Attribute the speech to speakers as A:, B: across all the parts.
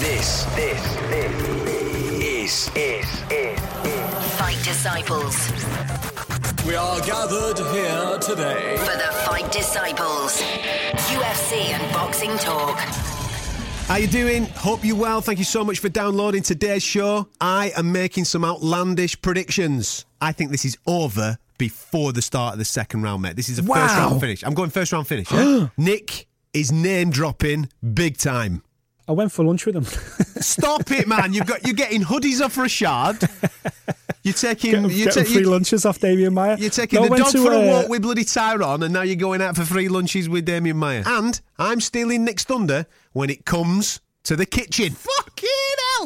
A: This, this, this is, is, is, is
B: Fight Disciples.
C: We are gathered here today.
B: For the Fight Disciples. UFC and boxing talk.
D: How you doing? Hope you're well. Thank you so much for downloading today's show. I am making some outlandish predictions. I think this is over before the start of the second round, mate. This is a first round finish. I'm going first round finish. Yeah? Nick is name dropping big time.
E: I went for lunch with him.
D: Stop it, man! You've got you're getting hoodies off for a shard. You're taking
E: Getting,
D: you're,
E: getting
D: ta-
E: free lunches off Damien Meyer.
D: you're taking
E: No,
D: the dog for a
E: uh,
D: walk with bloody Tyron, and now you're going out for free lunches with Damien Meyer. And I'm stealing Nick's thunder when it comes to the kitchen. Fucking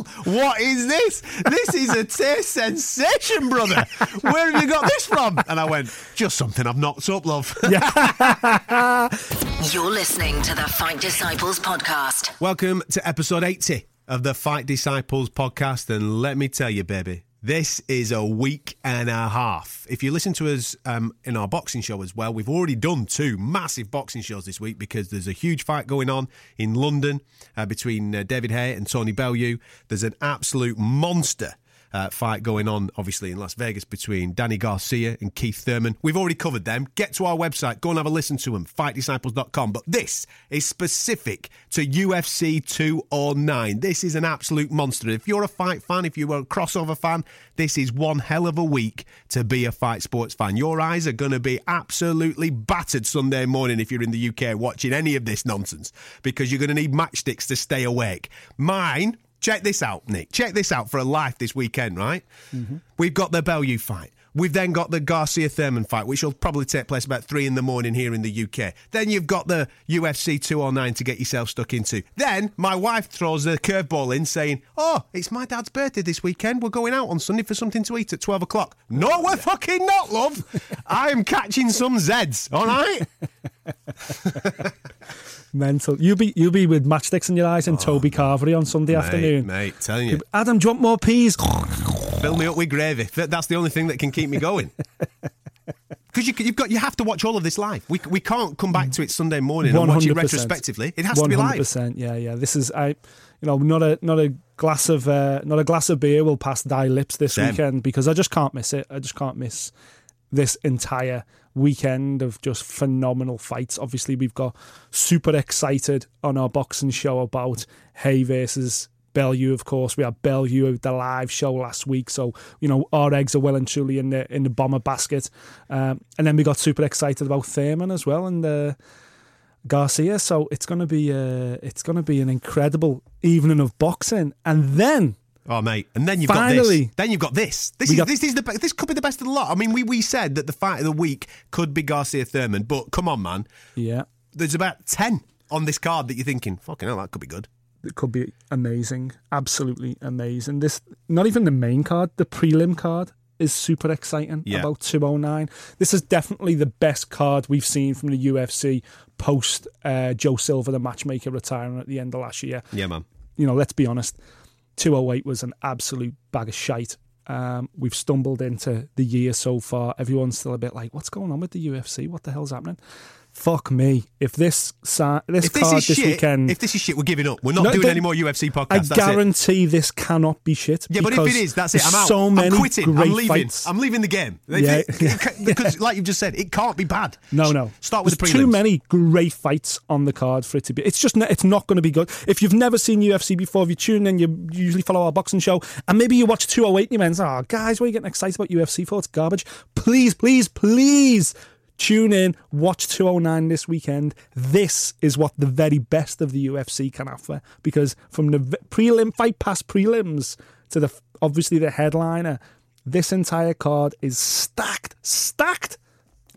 D: hell! What is this? This is a taste sensation, brother. Where have you got this from? And I went, just something I've knocked up, love.
B: You're listening to the Fight Disciples podcast.
D: Welcome to episode 80 of the Fight Disciples podcast. And let me tell you, baby, this is a week and a half. If you listen to us um, in our boxing show as well, we've already done two massive boxing shows this week because there's a huge fight going on in London uh, between uh, David Haye and Tony Bellew. There's an absolute monster uh, fight going on, obviously, in Las Vegas between Danny Garcia and Keith Thurman. We've already covered them. Get to our website, go and have a listen to them, fightdisciples.com. But this is specific to UFC 209. This is an absolute monster. If you're a fight fan, if you're a crossover fan, this is one hell of a week to be a fight sports fan. Your eyes are going to be absolutely battered Sunday morning if you're in the UK watching any of this nonsense because you're going to need matchsticks to stay awake. Mine. Check this out, Nick. Check this out for a life this weekend, right? Mm-hmm. We've got the Bellew fight. We've then got the Garcia Thurman fight, which will probably take place about three in the morning here in the UK. Then you've got the UFC 209 to get yourself stuck into. Then my wife throws a curveball in saying, Oh, it's my dad's birthday this weekend. We're going out on Sunday for something to eat at 12 o'clock. No, we're fucking not, love. I'm catching some Zeds, all right?
E: Mental. You'll be you'll be with matchsticks in your eyes and Toby Carvery on Sunday afternoon.
D: Oh. Mate, telling you.
E: Adam, do you want more peas?
D: Fill me up with gravy. That's the only thing that can keep me going. Because you, you've got, you have to watch all of this live. We, we can't come back to it Sunday morning and watch it
E: 100%.
D: retrospectively. It has to be live.
E: 100%. Yeah, yeah. This is I, you know, not a not a glass of uh, not a glass of beer will pass thy lips this weekend because I just can't miss it. I just can't miss this entire weekend of just phenomenal fights. Obviously, we've got super excited on our boxing show about Haye versus Bellew, of course. We had Bellew at the live show last week, so you know our eggs are well and truly in the in the bomber basket. Um, and then we got super excited about Thurman as well, and uh, Garcia. So it's gonna be uh, it's gonna be an incredible evening of boxing, and then
D: Oh mate, and then you've got
E: Finally.
D: this. Then you've got this. This
E: We
D: is
E: got-
D: this is the be- this could be the best of the lot. I mean, we we said that the fight of the week could be Garcia Thurman, but come on, man,
E: yeah,
D: there's about ten on this card that you're thinking, fucking hell, that could be good.
E: it could be amazing, absolutely amazing. This not even the main card, the prelim card is super exciting.
D: Yeah.
E: About two oh nine. This is definitely the best card we've seen from the UFC post uh, Joe Silva, the matchmaker, retiring at the end of last year.
D: Yeah, man.
E: you know, let's be honest, 208 was an absolute bag of shite. Um, we've stumbled into the year so far. Everyone's still a bit like, what's going on with the UFC? What the hell's happening? Fuck me. If this si- this
D: If this
E: card
D: is
E: this
D: shit,
E: weekend,
D: if this is shit, we're giving up. We're not
E: No,
D: doing any more UFC podcasts.
E: I
D: That's it.
E: guarantee this cannot be shit.
D: Yeah, but if it is, that's it. I'm out.
E: So many
D: I'm quitting. I'm leaving.
E: Fights.
D: I'm leaving the game.
E: Yeah.
D: it- it ca- because, like you've just said, it can't be bad.
E: No, no.
D: Start with
E: There's
D: the prelims.
E: too many great fights on the card for it to be. It's just. It's not going to be good. If you've never seen UFC before, if you tune in, you usually follow our boxing show, and maybe you watch 208 and you went, "Oh, guys, what are you getting excited about UFC for? It's garbage." Please, please, please. Tune in, watch 209 this weekend. This is what the very best of the UFC can offer because from the prelim fight past prelims to the obviously the headliner, this entire card is stacked, stacked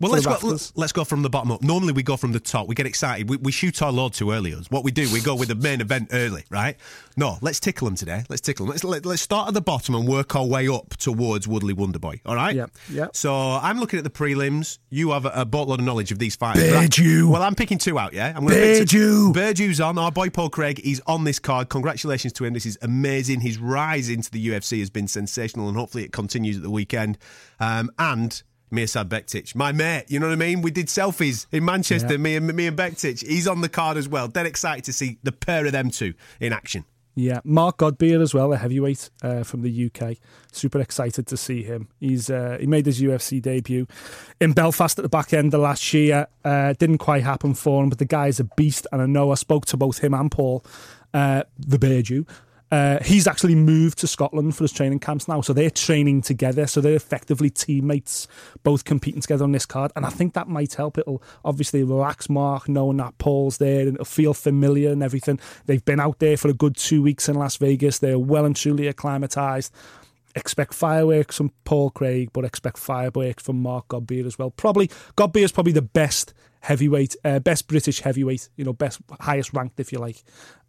D: Well, let's go, let's go from the bottom up. Normally, we go from the top. We get excited. We, we shoot our load too early. Us. What we do, we go with the main event early, right? No, let's tickle them today. Let's tickle them. Let's, let, let's start at the bottom and work our way up towards Woodley Wonderboy, all right?
E: Yep, yep.
D: So I'm looking at the prelims. You have a, a boatload of knowledge of these fighters.
E: BearJew.
D: Well, I'm picking two out, yeah? I'm gonna pick two-. BearJew's on. Our boy Paul Craig, he's on this card. Congratulations to him. This is amazing. His rise into the UFC has been sensational, and hopefully it continues at the weekend. Um, and Mirsad Bektic, my mate, you know what I mean? We did selfies in Manchester,
E: Yeah.
D: me and me and Bektic. He's on the card as well. Dead excited to see the pair of them two in action.
E: Yeah, Mark Godbeer as well, a heavyweight uh, from the UK. Super excited to see him. He's uh, he made his UFC debut in Belfast at the back end of last year. Uh, didn't quite happen for him, but the guy's a beast, and I know I spoke to both him and Paul, uh, the BearJew. Uh, he's actually moved to Scotland for his training camps now, so they're training together. So they're effectively teammates, both competing together on this card, and I think that might help. It'll obviously relax Mark knowing that Paul's there, and it'll feel familiar and everything. They've been out there for a good two weeks in Las Vegas. They're well and truly acclimatized. Expect fireworks from Paul Craig, but expect fireworks from Mark Godbeer as well. Probably Godbeer is probably the best heavyweight, uh, best British heavyweight. You know, best highest ranked if you like.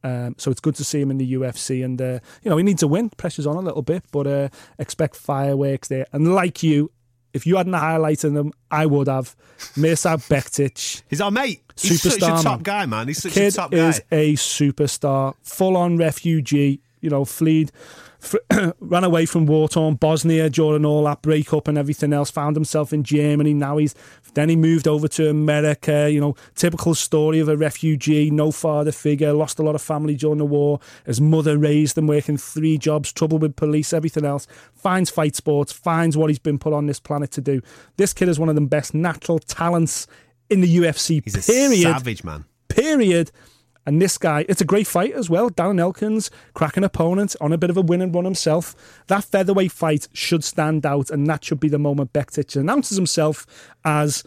E: Um, so it's good to see him in the UFC, and uh, you know he needs a win. Pressure's on a little bit, but uh, expect fireworks there. And like you, if you hadn't highlighted them, I would have. Mirsad Bektic,
D: He's our mate. He's such
E: Superstar,
D: a top
E: man.
D: guy, man. He's such
E: kid
D: a top guy.
E: is a superstar, full on refugee. You know, fled, ran away from war torn Bosnia during all that breakup and everything else. Found himself in Germany. Now he's then he moved over to America. You know, typical story of a refugee, no father figure, lost a lot of family during the war. His mother raised him, working three jobs, trouble with police, everything else. Finds fight sports, finds what he's been put on this planet to do. This kid is one of the best natural talents in the UFC.
D: He's a
E: period
D: savage, man.
E: period. And this guy, it's a great fight as well. Darren Elkins, cracking opponent, on a bit of a win and run himself. That featherweight fight should stand out, and that should be the moment Bektic announces himself as,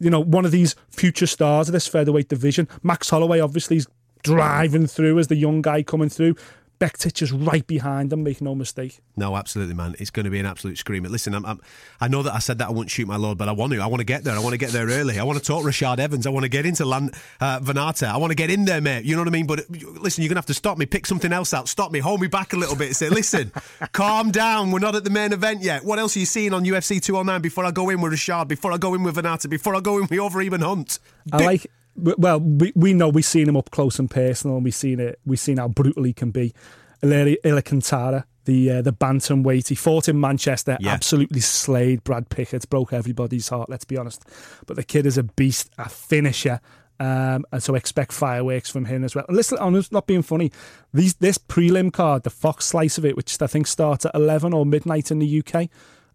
E: you know, one of these future stars of this featherweight division. Max Holloway obviously is driving through as the young guy coming through. Bektic is right behind them, make no mistake.
D: No, absolutely, man. It's going to be an absolute screamer. Listen, I'm, I'm, I know that I said that I wouldn't shoot my load, but I want to. I want to get there. I want to get there early. I want to talk Rashad Evans. I want to get into Lan, uh, Vannata. I want to get in there, mate. You know what I mean? But listen, you're going to have to stop me, pick something else out, stop me, hold me back a little bit, say, listen, calm down. We're not at the main event yet. What else are you seeing on UFC 209 before I go in with Rashad, before I go in with Vannata, before I go in with Overeem Hunt?
E: I like. Well, we, we know we've seen him up close and personal, and we've seen it. We've seen how brutal he can be. Iuri Alcantara, the uh, the bantamweight, he fought in Manchester,
D: Yeah.
E: absolutely slayed Brad Pickett, broke everybody's heart. Let's be honest, but the kid is a beast, a finisher. Um, and so expect fireworks from him as well. And listen, I'm not being funny. These this prelim card, the Fox slice of it, which I think starts at eleven or midnight in the UK,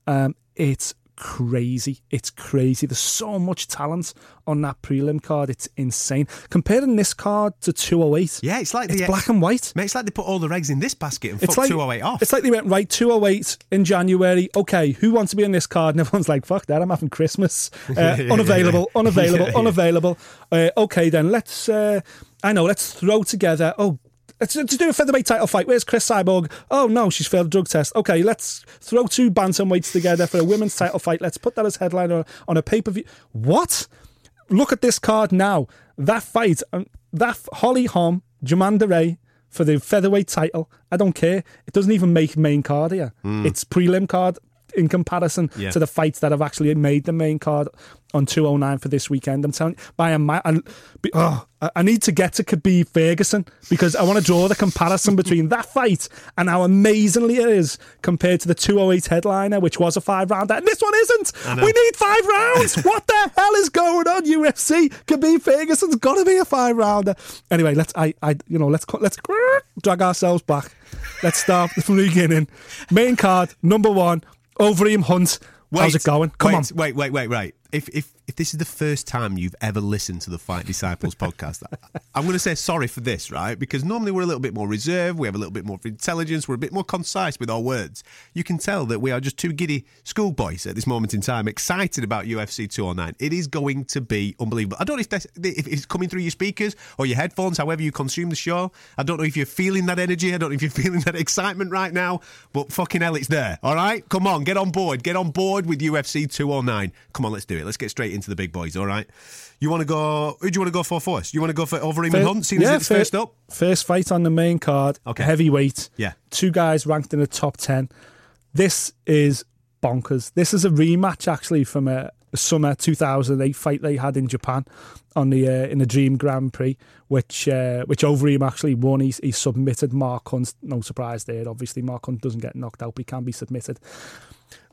E: um, it's crazy. It's crazy. There's so much talent on that prelim card. It's insane. Comparing this card to 208,
D: Yeah, it's like
E: it's
D: the
E: black and white.
D: Mate, it's like they put all the eggs in this basket and
E: It's
D: fuck
E: like
D: 208 off.
E: It's like they went right 208 in January. Okay, who wants to be on this card? And everyone's like, "Fuck that! I'm having Christmas. Uh, unavailable, unavailable,
D: Yeah, yeah.
E: unavailable." Uh, okay, then let's. Uh, I know. Let's throw together. Oh. Let's, let's do a featherweight title fight. Where's Cris Cyborg? Oh no, she's failed a drug test. Okay, let's throw two bantamweights together for a women's title fight. Let's put that as headliner on a pay per view. What? Look at this card now. That fight, um, that Holly Holm, Jamanda Ray for the featherweight title. I don't care. It doesn't even make main card here. It's prelim card in comparison
D: Yeah.
E: to the fights that have actually made the main card on 209 for this weekend. I'm telling you, by a and, oh, I- I need to get to Khabib Ferguson because I want to draw the comparison between that fight and how amazingly it is compared to the 208 headliner, which was a five rounder. And this one isn't. We need five rounds. what the hell is going on, UFC? Khabib Ferguson's got to be a five rounder. Anyway, let's I I you know let's let's drag ourselves back. Let's start from the beginning. Main card number one. Overeem Hunt. How's it going? Come
D: wait,
E: on.
D: Wait, wait, wait, right. If if if this is the first time you've ever listened to the Fight Disciples podcast, I'm going to say sorry for this, right? Because normally we're a little bit more reserved, we have a little bit more intelligence, we're a bit more concise with our words. You can tell that we are just two giddy schoolboys at this moment in time, excited about UFC 209. It is going to be unbelievable. I don't know if, that's, if it's coming through your speakers or your headphones, however you consume the show. I don't know if you're feeling that energy. I don't know if you're feeling that excitement right now, but fucking hell, it's there. All right, come on, get on board, get on board with UFC 209. Come on, let's do it. Let's get straight into the big boys. All right. You want to go? Who do you want to go for first? You want to go for Overeem and Hunt? Seeing as it's
E: fir-
D: first up.
E: First fight on the main card.
D: Okay.
E: Heavyweight.
D: Yeah.
E: Two guys ranked in the top 10. This is bonkers. This is a rematch, actually, from a, summer 2008 fight they had in Japan on the uh, in the Dream Grand Prix, which uh, which Overeem actually won. He, he submitted Mark Hunt. No surprise there. Obviously, Mark Hunt doesn't get knocked out, but he can be submitted.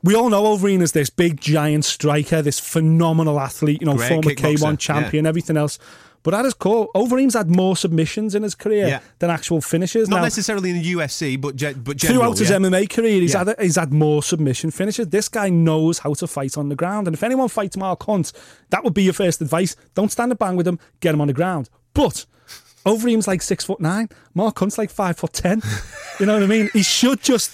E: We all know Overeem is this big giant striker, this phenomenal athlete, you know,
D: Great
E: former K1 champion, everything else. But at his core, Overeem's had more submissions in his career
D: Yeah.
E: than actual finishes.
D: Not
E: now,
D: necessarily in the UFC, but ge- but general,
E: throughout his? MMA career, he's
D: Yeah.
E: had he's had more submission finishes. This guy knows how to fight on the ground, and if anyone fights Mark Hunt, that would be your first advice: don't stand a bang with him, get him on the ground. But Overeem's like six foot nine, Mark Hunt's like five foot ten. you know what I mean? He should just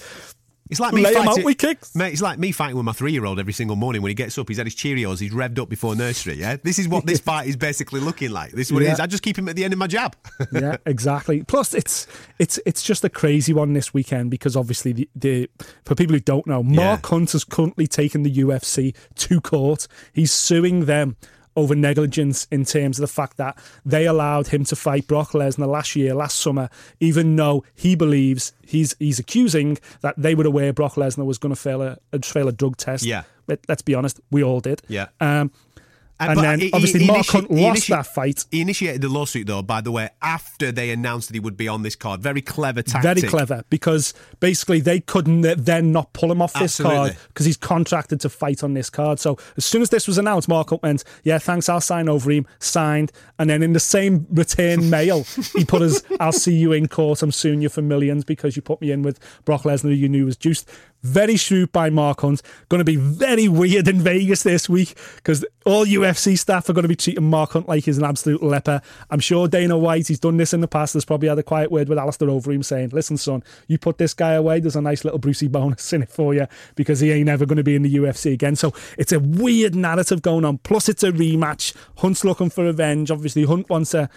D: It's like me
E: lay
D: fighting,
E: with kicks.
D: Mate, it's like me fighting with my three-year-old every single morning when he gets up. He's had his Cheerios. He's revved up before nursery. Yeah, this is what this fight is basically looking like. This is what it
E: Yeah.
D: is. I just keep him at the end of my jab.
E: yeah, exactly. Plus, it's it's it's just a crazy one this weekend because obviously the, the for people who don't know, Mark
D: Yeah.
E: Hunt has currently taken the UFC to court. He's suing them over negligence in terms of the fact that they allowed him to fight Brock Lesnar last year, last summer, even though he believes he's he's accusing that they were aware Brock Lesnar was going to fail a, fail a drug test.
D: Yeah.
E: But let's be honest, we all did.
D: Yeah.
E: Um,
D: Uh,
E: and
D: but
E: then,
D: he-
E: obviously,
D: he
E: Mark Hunt lost that fight.
D: He initiated the lawsuit, though, by the way, after they announced that he would be on this card. Very clever tactic.
E: Very clever because basically they couldn't then not pull him off this
D: Absolutely.
E: card because he's contracted to fight on this card. So as soon as this was announced, Mark Hunt went, "Yeah, thanks, I'll sign over him." Signed, and then in the same return mail, he put his, "I'll see you in court. I'm suing you for millions because you put me in with Brock Lesnar, who you knew was juiced." Very shrewd by Mark Hunt. Going to be very weird in Vegas this week because all UFC staff are going to be treating Mark Hunt like he's an absolute leper. I'm sure Dana White, he's done this in the past, has probably had a quiet word with Alistair Overeem saying, listen, son, you put this guy away, there's a nice little Brucey bonus in it for you because he ain't ever going to be in the UFC again. So it's a weird narrative going on. Plus, it's a rematch. Hunt's looking for revenge. Obviously, Hunt wants a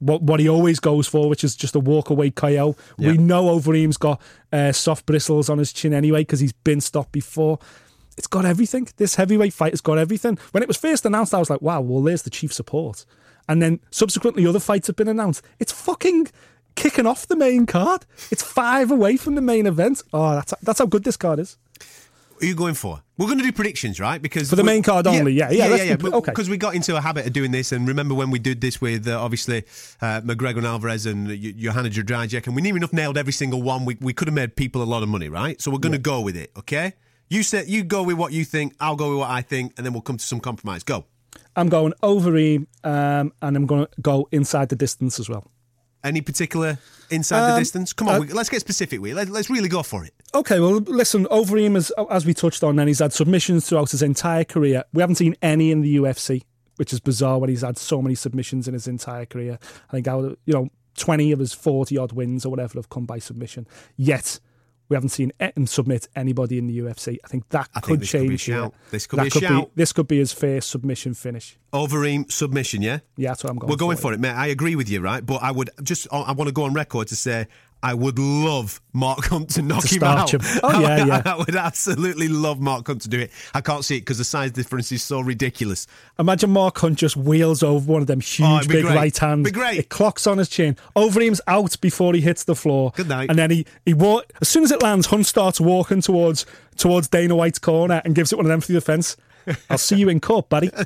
E: what what he always goes for, which is just a walk away KO.
D: Yeah.
E: We know Overeem's got uh, soft bristles on his chin anyway because he's been stopped before. It's got everything. This heavyweight fight has got everything. When it was first announced, I was like, wow, well, there's the chief support. And then subsequently, other fights have been announced. It's fucking kicking off the main card. It's five away from the main event. Oh, that's that's how good this card is.
D: Are you going for? We're going to do predictions, right? Because
E: For the main card only, yeah, yeah,
D: yeah,
E: let's
D: yeah.
E: okay.
D: Because we got into a habit of doing this, and remember when we did this with uh, obviously uh, McGregor and Alvarez and uh, Johanna Jędrzejczyk, and we near enough nailed every single one. We we could have made people a lot of money, right? So we're going to go with it, okay? You said you go with what you think. I'll go with what I think, and then we'll come to some compromise. Go.
E: I'm going Overeem, um, and I'm going to go inside the distance as well.
D: Any particular inside the
E: Um,
D: distance? Come on,
E: uh,
D: we, let's get specific. We let, let's really go for it.
E: Okay, well, listen, Overeem, as, as we touched on, then he's had submissions throughout his entire career. We haven't seen any in the UFC, which is bizarre when he's had so many submissions in his entire career. I think, out of, you know, 20 of his 40 odd wins or whatever have come by submission. Yet, we haven't seen him submit anybody in the UFC. I think that
D: I
E: could
D: think could be
E: change.
D: shout. This could
E: That
D: be a shout.
E: this could be his first submission finish.
D: Overeem submission, yeah.
E: Yeah, that's what I'm going
D: We're going
E: for.
D: for it, mate. I agree with you, right? But I would just, I want to go on record to say I would love Mark Hunt to knock
E: To
D: him out.
E: him. Oh, yeah, yeah.
D: I would absolutely love Mark Hunt to do it. I can't see it because the size difference is so ridiculous.
E: Imagine Mark Hunt just wheels over one of them
D: oh, huge Oh,
E: big
D: great.
E: right hands.
D: Be great.
E: It clocks on his chin. Overeem's out before he hits the floor.
D: Good night.
E: And then he he wa- as soon as it lands, Hunt starts walking towards towards Dana White's corner and gives it one of them through the fence. I'll see you in court, buddy.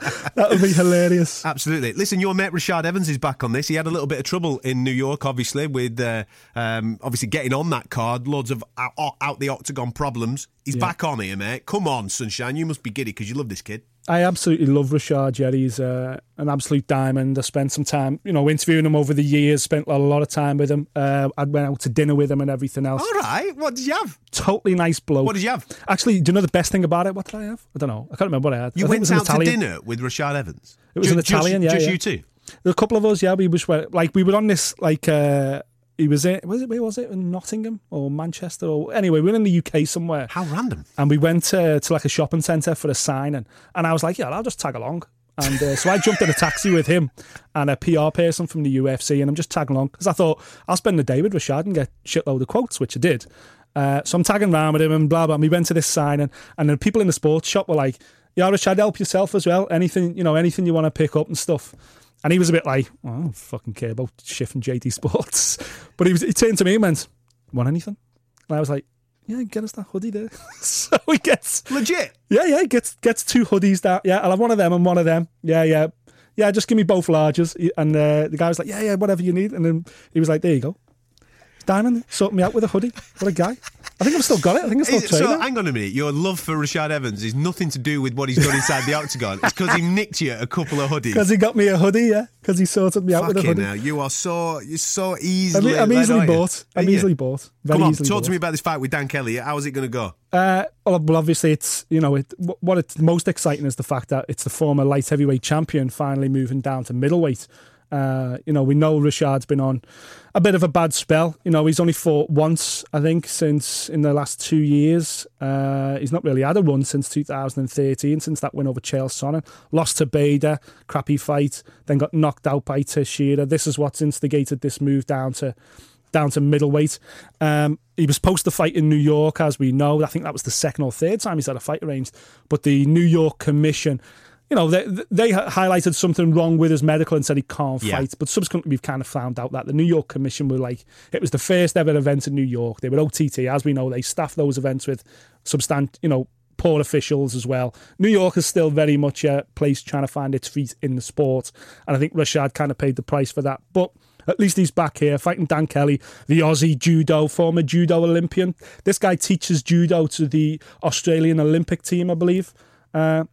E: that would be hilarious.
D: Absolutely. Listen, your mate Rashad Evans is back on this. He had a little bit of trouble in New York, obviously, with uh, um, obviously getting on that card. Loads of out, out the octagon problems. He's back on here, mate. Come on, sunshine. You must be giddy because you love this kid.
E: I absolutely love Rashad Jerry. He's uh, an absolute diamond. I spent some time, you know, interviewing him over the years. Spent a lot of time with him. Uh, I went out to dinner with him and everything else.
D: All right. What did you have?
E: Totally nice bloke.
D: What did you have?
E: Actually, do you know the best thing about it? What did I have? I don't know. I can't remember what I had.
D: You
E: I
D: went out to dinner with Rashad Evans.
E: It was
D: Ju-
E: an Italian,
D: just,
E: yeah,
D: Just
E: yeah.
D: you two.
E: A couple of us, yeah. We was like we were on this like uh he was in was it where was it in Nottingham or Manchester or anyway we were in the UK somewhere
D: How random.
E: and we went uh, to like a shopping centre for a signing and I was like yeah I'll just tag along and uh, so I jumped in a taxi with him and a PR person from the UFC and I'm just tagging along because I thought I'll spend the day with Rashad and get shitload of quotes which I did uh, so I'm tagging around with him and blah blah and we went to this signing and the people in the sports shop were like yeah, Rashad, help yourself as well. Anything, you know, anything you want to pick up and stuff. And he was a bit like, well, I don't fucking care about Schiff and JD Sports. But he was he turned to me and went, want anything? And I was like, yeah, get us that hoodie there. so he gets
D: Legit.
E: yeah, yeah, gets gets two hoodies that yeah, I'll have one of them and one of them. Yeah, yeah. Yeah, just give me both larges. And uh, the guy was like, Yeah, yeah, whatever you need. And then he was like, There you go. Diamond sorted me out with a hoodie. What a guy. I think I've still got it. I think I've still
D: Is- so hang on a minute. Your love for Rashad Evans is nothing to do with what he's done inside the octagon. It's because he nicked you a couple of hoodies.
E: Because he got me a hoodie, yeah. Because he sorted me out with a hoodie.
D: hell, you are so you're so
E: I'm,
D: easily.
E: I'm easily
D: aren't you?
E: bought. I'm easily bought. Very
D: Come on, talk
E: bought.
D: to me about this fight with Dan Kelly. How's it going to go?
E: Uh, well, well, obviously, it's you know it, what it's most exciting is the fact that it's the former light heavyweight champion finally moving down to middleweight. Uh, you know, we know Rashad's been on a bit of a bad spell. You know, he's only fought once, I think, since in the last two years. Uh, he's not really had a run since 2013, since that win over Chael Sonnen. Lost to Bader, crappy fight, then got knocked out by Teixeira. This is what's instigated this move down to down to middleweight. Um, he was supposed to fight in New York, as we know. I think that was the second or third time he's had a fight arranged. But the New York Commission, you know, they, they highlighted something wrong with his medical and said he can't
D: Yeah.
E: fight. But subsequently, we've kind of found out that the New York Commission were like, it was the first ever event in New York. They were OTT, as we know. They staff those events with substant, you know, poor officials as well. New York is still very much a place trying to find its feet in the sport. And I think Rashad kind of paid the price for that. But at least he's back here fighting Dan Kelly, the Aussie judo, former judo Olympian. This guy teaches judo to the Australian Olympic team, I believe. Uh,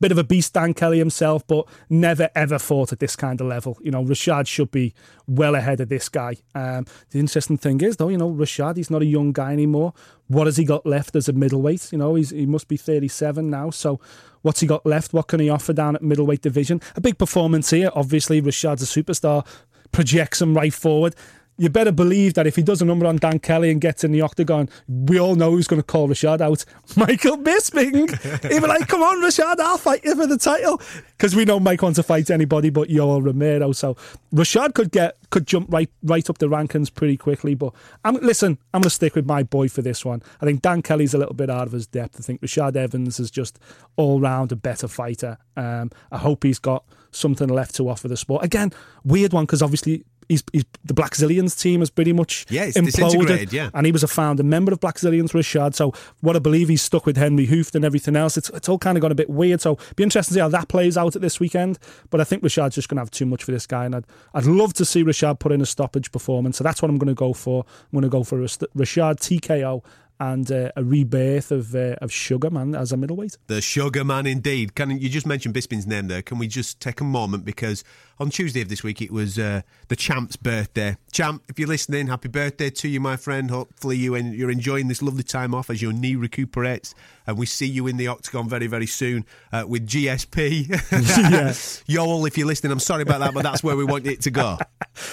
E: bit of a beast, Dan Kelly himself, but never ever fought at this kind of level. You know, Rashad should be well ahead of this guy. Um, the interesting thing is, though, you know, Rashad, he's not a young guy anymore. What has he got left as a middleweight? You know, he's, he must be 37 now. So, what's he got left? What can he offer down at middleweight division? A big performance here. Obviously, Rashad's a superstar, projects him right forward you better believe that if he does a number on Dan Kelly and gets in the octagon, we all know who's going to call Rashad out. Michael Bisping. He'll be like, come on, Rashad, I'll fight you for the title. Because we know Mike wants to fight anybody but Yoel Romero. So Rashad could get could jump right right up the rankings pretty quickly. But I'm listen, I'm going to stick with my boy for this one. I think Dan Kelly's a little bit out of his depth. I think Rashad Evans is just all round a better fighter. Um, I hope he's got something left to offer the sport. Again, weird one because obviously he's, he's the Blackzilians team has pretty much
D: Yeah,
E: imploded,
D: yeah.
E: and he was a founder member of Blackzilians, Rashad. So what I believe he's stuck with Henry Hooft and everything else. It's it's all kind of gone a bit weird. So be interesting to see how that plays out at this weekend. But I think Rashad's just going to have too much for this guy, and I'd I'd love to see Rashad put in a stoppage performance. So that's what I'm going to go for. I'm going to go for Ras- Rashad TKO. And uh, a rebirth of uh, of Sugar Man as a middleweight.
D: The Sugar Man, indeed. Can you just mention Bisping's name there? Can we just take a moment because on Tuesday of this week it was uh, the champ's birthday. Champ, if you're listening, happy birthday to you, my friend. Hopefully you en- you're enjoying this lovely time off as your knee recuperates, and we see you in the octagon very very soon uh, with GSP. Yoel, if you're listening, I'm sorry about that, but that's where we want it to go.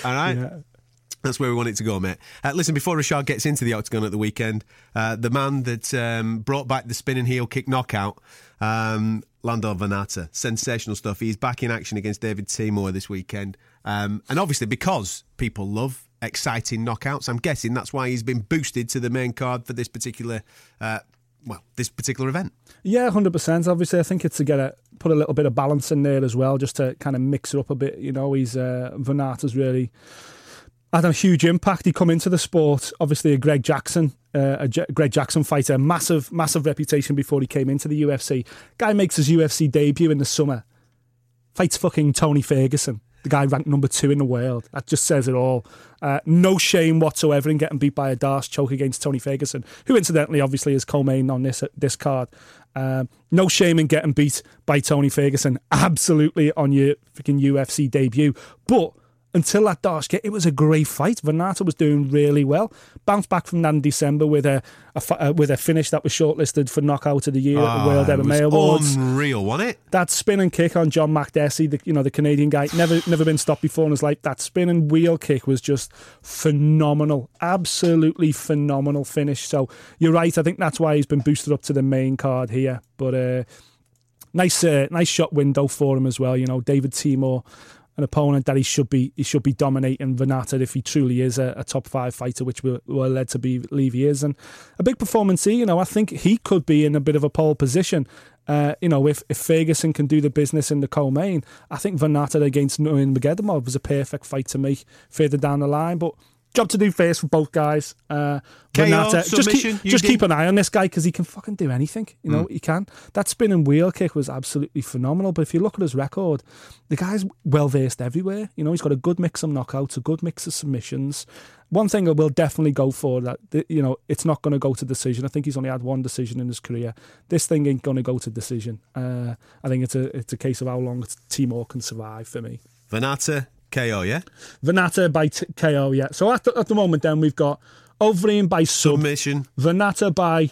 D: All right.
E: Yeah.
D: That's where we want it to go, mate. Uh, listen, before Rashad gets into the octagon at the weekend, uh, the man that um, brought back the spinning heel kick knockout, um, Lando Vannata, sensational stuff. He's back in action against David Teymur this weekend. Um, and obviously, because people love exciting knockouts, I'm guessing that's why he's been boosted to the main card for this particular, uh, well, this particular event.
E: Yeah, hundred percent. Obviously, I think it's to get a put a little bit of balance in there as well, just to kind of mix it up a bit. You know, he's uh, Vannata's really had a huge impact. He come into the sport, obviously a Greg Jackson, uh, a J- Greg Jackson fighter, massive, massive reputation before he came into the UFC. Guy makes his UFC debut in the summer, fights fucking Tony Ferguson. The guy ranked number two in the world. That just says it all. Uh, no shame whatsoever in getting beat by a Darce choke against Tony Ferguson, who incidentally obviously is co-main on this this card. Um, no shame in getting beat by Tony Ferguson. Absolutely on your freaking UFC debut, but until that Darce get, it was a great fight. Vannata was doing really well. Bounced back from that in December with a, a uh, with a finish that was shortlisted for knockout of the year at the World
D: Ah, it
E: MMA
D: was
E: Awards.
D: Unreal, wasn't it?
E: That spin and kick on John Makdessi, the you know the Canadian guy, never never been stopped before in his life. That spin and wheel kick was just phenomenal, absolutely phenomenal finish. So you're right. I think that's why he's been boosted up to the main card here. But uh, nice uh, nice shot window for him as well. You know, David Teymur. An opponent that he should be he should be dominating Vannata if he truly is a, a top five fighter, which we're, we're led to believe he is, and a big performance. You know, I think he could be in a bit of a pole position. Uh, you know, if, if Ferguson can do the business in the co-main, I think Vannata against Nurmagomedov was a perfect fight to make further down the line. But job to do first for both guys. Uh,
D: KO,
E: Vannata, just keep, just
D: did.
E: keep an eye on this guy because he can fucking do anything. You know, he can. That spinning wheel kick was absolutely phenomenal. But if you look at his record, the guy's well versed everywhere. You know, he's got a good mix of knockouts, a good mix of submissions. One thing I will definitely go for that, you know, it's not going to go to decision. I think he's only had one decision in his career. This thing ain't going to go to decision. Uh, I think it's a it's a case of how long Teymur can survive for me.
D: Vannata, KO, yeah?
E: Vannata by t- KO, yeah. So at the, at the moment, then we've got Overeem by sub,
D: Submission.
E: Vannata by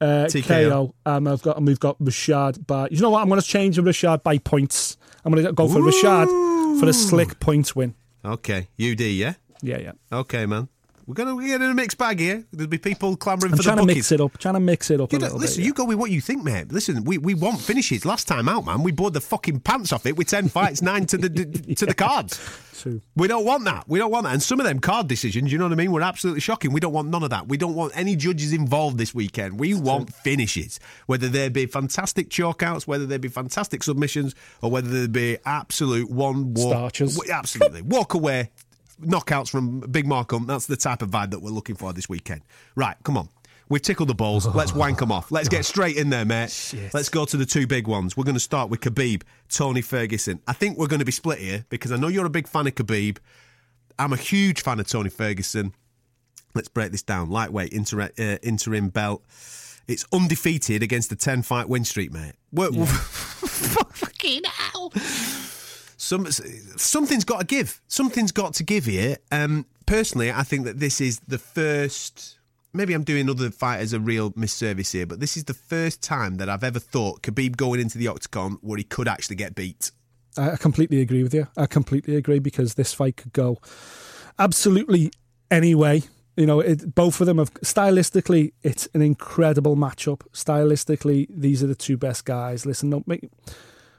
E: uh,
D: TKO.
E: KO, and I've got and we've got Rashad by. You know what? I'm going to change Rashad by points. I'm going to go for Rashad for a slick points win.
D: Okay. UD, yeah?
E: Yeah, yeah.
D: Okay, man. We're going to get in a mixed bag here. There'll be people clamouring
E: I'm
D: for
E: trying
D: the
E: to mix it up. Trying to mix it up
D: You
E: a
D: know, listen,
E: bit.
D: you go with what you think, mate. Listen, we, we want finishes. Last time out, man, we bored the fucking pants off it with ten fights, nine to the to the cards.
E: True.
D: We don't want that. We don't want that. And some of them card decisions, you know what I mean, were absolutely shocking. We don't want none of that. We don't want any judges involved this weekend. We want finishes, whether they be fantastic chalkouts, whether they be fantastic submissions, or whether they be absolute one walk.
E: Starchers.
D: w- Absolutely. Walk away knockouts from Big Mark Hunt. That's the type of vibe that we're looking for this weekend. Right, come on. We've tickled the balls. Let's wank them off. Let's get straight in there, mate. Let's go to the two big ones. We're going to start with Khabib, Tony Ferguson. I think we're going to be split here because I know you're a big fan of Khabib. I'm a huge fan of Tony Ferguson. Let's break this down. Lightweight inter- uh, interim belt. It's undefeated against the 10 fight win streak, mate. We're, fucking hell. Some, something's got to give. Something's got to give here. Um, personally, I think that this is the first. Maybe I'm doing other fighters a real misservice here, but this is the first time that I've ever thought Khabib going into the octagon where he could actually get beat.
E: I completely agree with you. I completely agree because this fight could go absolutely any way. You know, it, both of them have stylistically, it's an incredible matchup. Stylistically, these are the two best guys. Listen, don't make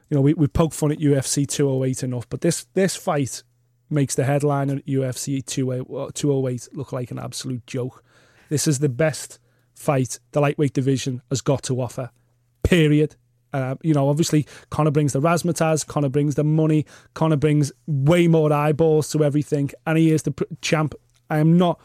E: you know we we poke fun at UFC 208 enough, but this this fight makes the headline at UFC 208 look like an absolute joke. This is the best fight the lightweight division has got to offer. Period. Uh, you know, obviously, Conor brings the razzmatazz, Conor brings the money, Conor brings way more eyeballs to everything, and he is the pr- champ. I am not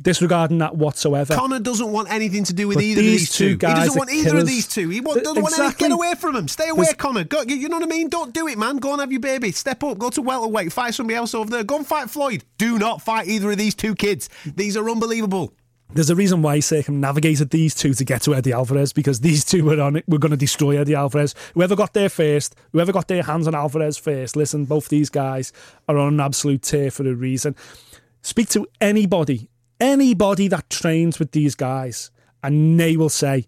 E: disregarding that whatsoever.
D: Conor doesn't want anything to do with
E: But
D: either of
E: these
D: these
E: two
D: two. He doesn't want either of these two. He want, doesn't want any.
E: exactly.
D: Get away from him. Stay away,
E: There's-
D: Conor. Go, you know what I mean? Don't do it, man. Go and have your baby. Step up. Go to welterweight. Fight somebody else over there. Go and fight Floyd. Do not fight either of these two kids. These are unbelievable.
E: There's a reason why Circum navigated these two to get to Eddie Alvarez because these two were on it. We're going to destroy Eddie Alvarez. Whoever got there first, whoever got their hands on Alvarez first. Listen, both these guys are on an absolute tear for a reason. Speak to anybody, anybody that trains with these guys, and they will say,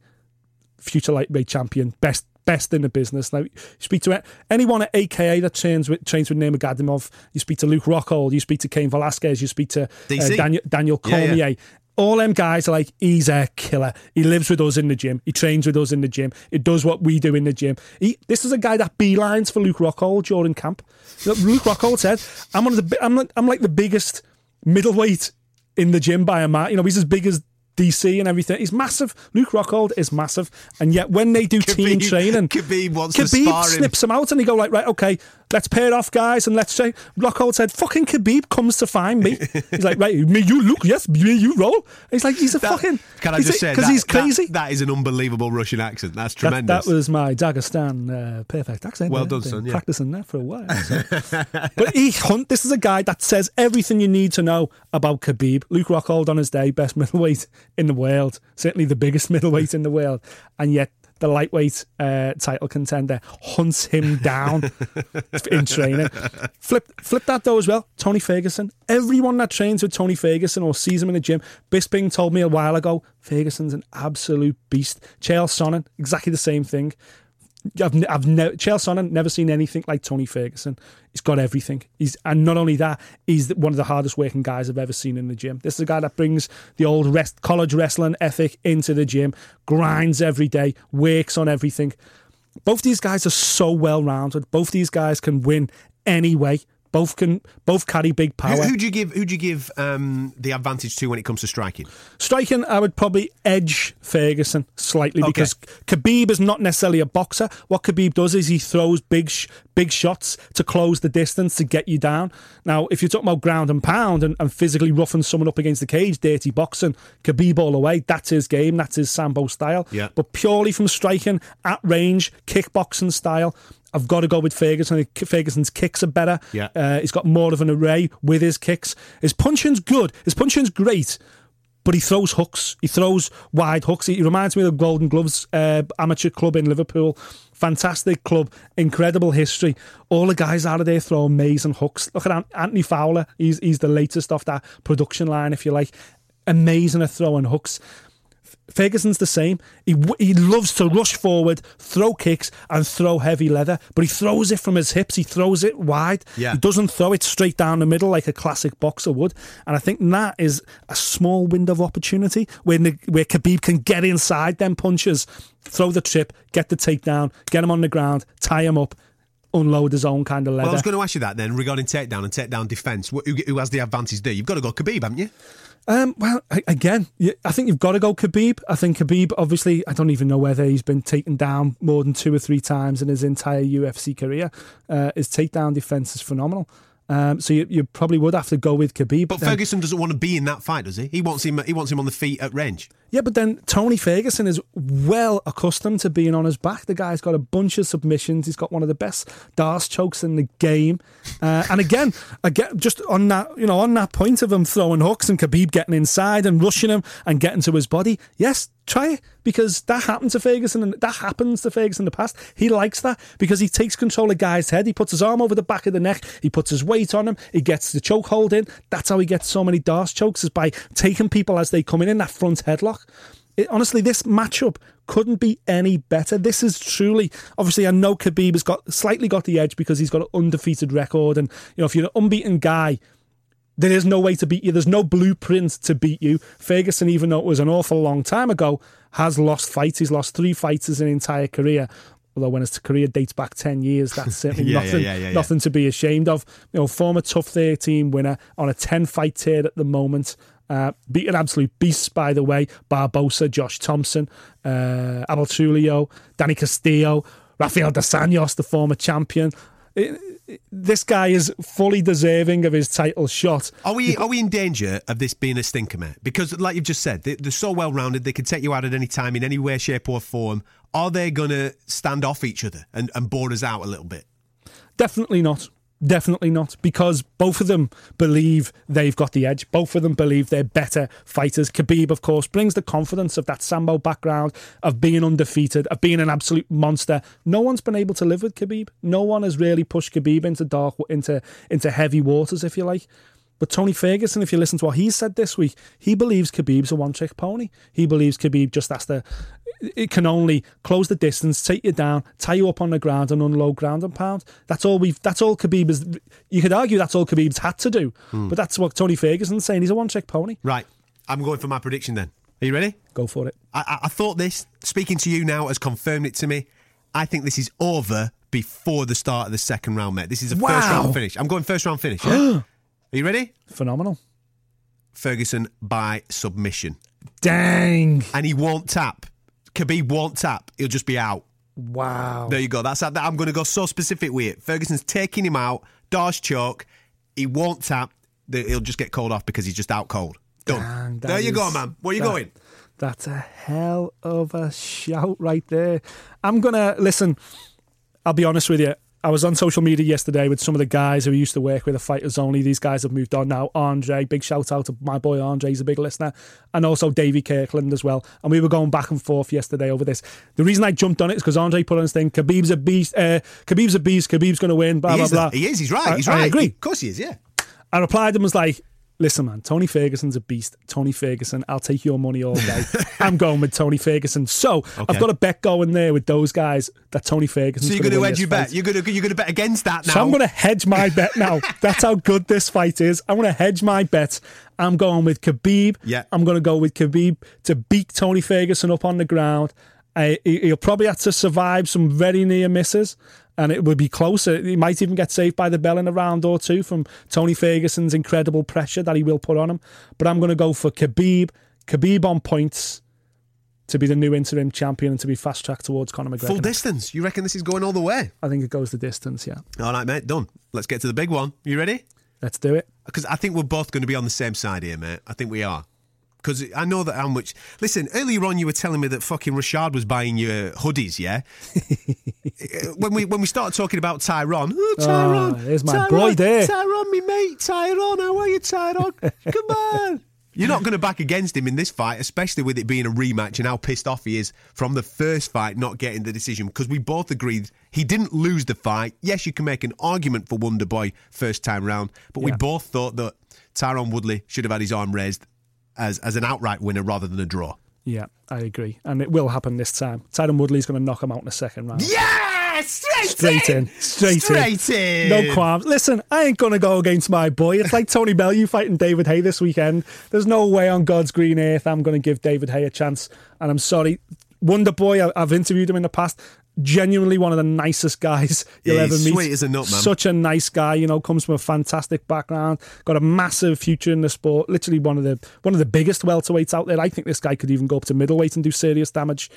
E: future lightweight champion, best best in the business. Now, you speak to anyone at AKA that trains with trains with Nurmagomedov. You speak to Luke Rockhold. You speak to Cain Velasquez. You speak to uh. Daniel, Daniel
D: Yeah, yeah.
E: Cormier. All them guys are like, he's a killer. He lives with us in the gym. He trains with us in the gym. He does what we do in the gym. He, this is a guy that beelines for Luke Rockhold during camp. Luke Rockhold said, "I'm one of the. I'm like, I'm like the biggest middleweight in the gym by a mile. You know, he's as big as DC and everything. He's massive. Luke Rockhold is massive, and yet when they do team training,
D: Khabib wants to spar him.
E: snips him out, and they go like, right, okay, let's pair off, guys, and let's say Rockhold said, "Fucking Khabib comes to find me." he's like, right, me you look, yes, me you roll. he's like, he's a
D: That-
E: fucking.
D: Can I just say
E: because he's crazy.
D: That, that is an unbelievable Russian accent. That's tremendous.
E: That, was my Dagestan uh, perfect accent.
D: Well done, son, yeah.
E: Practicing that for a while. so. but he hunt. This is a guy that says everything you need to know about Khabib. Luke Rockhold on his day, best middleweight in the world, certainly the biggest middleweight in the world, and yet the lightweight uh, title contender hunts him down in training. Flip, flip that though as well. Tony Ferguson. Everyone that trains with Tony Ferguson or sees him in the gym, Bisping told me a while ago, Ferguson's an absolute beast. Chael Sonnen, exactly the same thing. I've, I've never Chael Sonnen never seen anything like Tony Ferguson. He's got everything. He's and not only that, he's one of the hardest working guys I've ever seen in the gym. This is a guy that brings the old rest, college wrestling ethic into the gym, grinds every day, works on everything. Both these guys are so well rounded. Both these guys can win any way. Both can both carry big power.
D: who do you give? Who do you give um, the advantage to when it comes to striking?
E: Striking, I would probably edge Ferguson slightly
D: Okay.
E: because Khabib is not necessarily a boxer. What Khabib does is he throws big, sh- big shots to close the distance to get you down. Now, if you're talking about ground and pound and, and physically roughing someone up against the cage, dirty boxing, Khabib all the way. That's his game. That's his sambo style.
D: Yeah.
E: But purely from striking at range, kickboxing style. I've got to go with Ferguson. Ferguson's kicks are better.
D: Yeah.
E: Uh, he's got more of an array with his kicks. His punching's good. His punching's great but he throws hooks. He throws wide hooks. He reminds me of the Golden Gloves uh, amateur club in Liverpool. Fantastic club, incredible history. All the guys out of there throw amazing hooks. Look at Anthony Fowler. He's he's the latest off that production line, if you like. Amazing at throwing hooks. Ferguson's the same. He he loves to rush forward, throw kicks, and throw heavy leather. But he throws it from his hips. He throws it wide.
D: Yeah.
E: He doesn't throw it straight down the middle like a classic boxer would. And I think that is a small window of opportunity where where Khabib can get inside them punches, throw the trip, get the takedown, get him on the ground, tie him up, unload his own kind of leather.
D: Well, I was going to ask you that then regarding takedown and takedown defence. Who, who has the advantage there? You've got to go Khabib, haven't you?
E: Um, well, again, I think you've got to go Khabib. I think Khabib, obviously, I don't even know whether he's been taken down more than two or three times in his entire UFC career. Uh, his takedown defense is phenomenal. Um, so you, you probably would have to go with Khabib.
D: But
E: then-
D: Ferguson doesn't want to be in that fight, does he? He wants him. He wants him on the feet at range.
E: Yeah, but then Tony Ferguson is well accustomed to being on his back. The guy's got a bunch of submissions. He's got one of the best Darce chokes in the game. Uh, and again, again, just on that, you know, on that point of him throwing hooks and Khabib getting inside and rushing him and getting to his body. Yes, try it because that happened to Ferguson and that happens to Ferguson in the past. He likes that because he takes control of guy's head. He puts his arm over the back of the neck. He puts his weight on him. He gets the choke hold in. That's how he gets so many Darce chokes is by taking people as they come in in that front headlock. It, honestly, this matchup couldn't be any better. This is truly, obviously, I know Khabib has got slightly got the edge because he's got an undefeated record, and you know if you're an unbeaten guy, there is no way to beat you. There's no blueprint to beat you. Ferguson, even though it was an awful long time ago, has lost fights. He's lost three fights in his entire career. Although when his career dates back ten years, that's certainly
D: Yeah,
E: nothing,
D: yeah, yeah,
E: nothing to be ashamed of. You know, former TUF thirteen winner on a ten fight tier at the moment. Uh, beating absolute beasts, by the way. Barbosa, Josh Thomson, uh, Abel Trujillo, Danny Castillo, Rafael Dos Anjos, the former champion. It- it- this guy is fully deserving of his title shot.
D: Are we are we in danger of this being a stinker, mate? Because, like you've just said, they, they're so well rounded. They can take you out at any time in any way, shape, or form. Are they going to stand off each other and, and board us out a little bit?
E: Definitely not. Definitely not. Because both of them believe they've got the edge. Both of them believe they're better fighters. Khabib, of course, brings the confidence of that Sambo background, of being undefeated, of being an absolute monster. No one's been able to live with Khabib. No one has really pushed Khabib into dark, into into heavy waters, if you like. But Tony Ferguson, if you listen to what he said this week, he believes Khabib's a one trick pony. He believes Khabib just has to, it can only close the distance, take you down, tie you up on the ground, and unload ground and pound. That's all we've, that's all Khabib is. You could argue that's all Khabib's had to do. Hmm. But that's what Tony Ferguson's saying. He's a one trick pony.
D: Right. I'm going for my prediction then. Are you ready?
E: Go for it.
D: I, I, I thought this, speaking to you now, has confirmed it to me. I think this is over before the start of the second round, mate. This is a first round finish. I'm going first round finish. Yeah? Are you ready?
E: Phenomenal.
D: Ferguson by submission.
E: Dang.
D: And he won't tap. Khabib won't tap. He'll just be out.
E: Wow.
D: There you go. That's that. I'm going to go so specific with it. Ferguson's taking him out. Darce choke. He won't tap. He'll just get called off because he's just out cold. Done.
E: That
D: there you go, man. Where you
E: that-
D: going?
E: That's a hell of a shout right there. I'm gonna listen. I'll be honest with you. I was on social media yesterday with some of the guys who used to work with the Fighters Only. These guys have moved on now. Andre, big shout out to my boy Andre, he's a big listener, and also Davey Kirkland as well. And we were going back and forth yesterday over this. The reason I jumped on it is because Andre put on his thing. Khabib's a beast. Uh, Khabib's a beast. Khabib's going to win. Blah
D: he,
E: blah blah.
D: he is. He's right. He's
E: I
D: right.
E: I agree.
D: Of course he is, yeah.
E: I replied and was like, listen, man, Tony Ferguson's a beast. Tony Ferguson, I'll take your money all day. I'm going with Tony Ferguson. So I've got a bet going there with those guys that Tony Ferguson's
D: So you're
E: going to
D: hedge your bet. You're going to you're going to bet against that now.
E: So I'm going to hedge my bet now. That's how good this fight is. I'm going to hedge my bet. I'm going with Khabib.
D: Yeah.
E: I'm going to go with Khabib to beat Tony Ferguson up on the ground. Uh, he'll probably have to survive some very near misses, and it would be closer. He might even get saved by the bell in a round or two from Tony Ferguson's incredible pressure that he will put on him. But I'm going to go for Khabib. Khabib on points to be the new interim champion and to be fast tracked towards Conor McGregor.
D: Full distance. You reckon this is going all the way?
E: I think it goes the distance. Yeah,
D: All right, mate. Done. Let's get to the big one. You ready?
E: let's do it.
D: Because I think we're both going to be on the same side here, mate. I think we are. Because I know that how much. Listen, earlier on you were telling me that fucking Rashad was buying your hoodies, yeah. when we when we started talking about Tyrone, oh, ah, Tyrone,
E: Oh, there's my
D: Tyrone,
E: boy there.
D: Tyrone, me mate, Tyrone. How are you, Tyrone? Come on. You're not going to back against him in this fight, especially with it being a rematch and how pissed off he is from the first fight not getting the decision. Because we both agreed he didn't lose the fight. Yes, you can make an argument for Wonder Boy first time round, but we both thought that Tyron Woodley should have had his arm raised as as an outright winner rather than a draw.
E: Yeah, I agree, and it will happen this time. Tyron Woodley's going to knock him out in the second round.
D: Yeah, straight, in!
E: Straight in. Straight, in.
D: straight in.
E: No qualms. Listen, I ain't going to go against my boy. It's like Tony Bellew you fighting David Haye this weekend. There's no way on God's green earth I'm going to give David Haye a chance. And I'm sorry. Wonder Boy, I've interviewed him in the past. Genuinely one of the nicest guys you'll
D: Yeah,
E: ever meet.
D: sweet as a nut, man.
E: Such a nice guy, you know, comes from a fantastic background, got a massive future in the sport. Literally one of the one of the biggest welterweights out there. I think this guy could even go up to middleweight and do serious damage.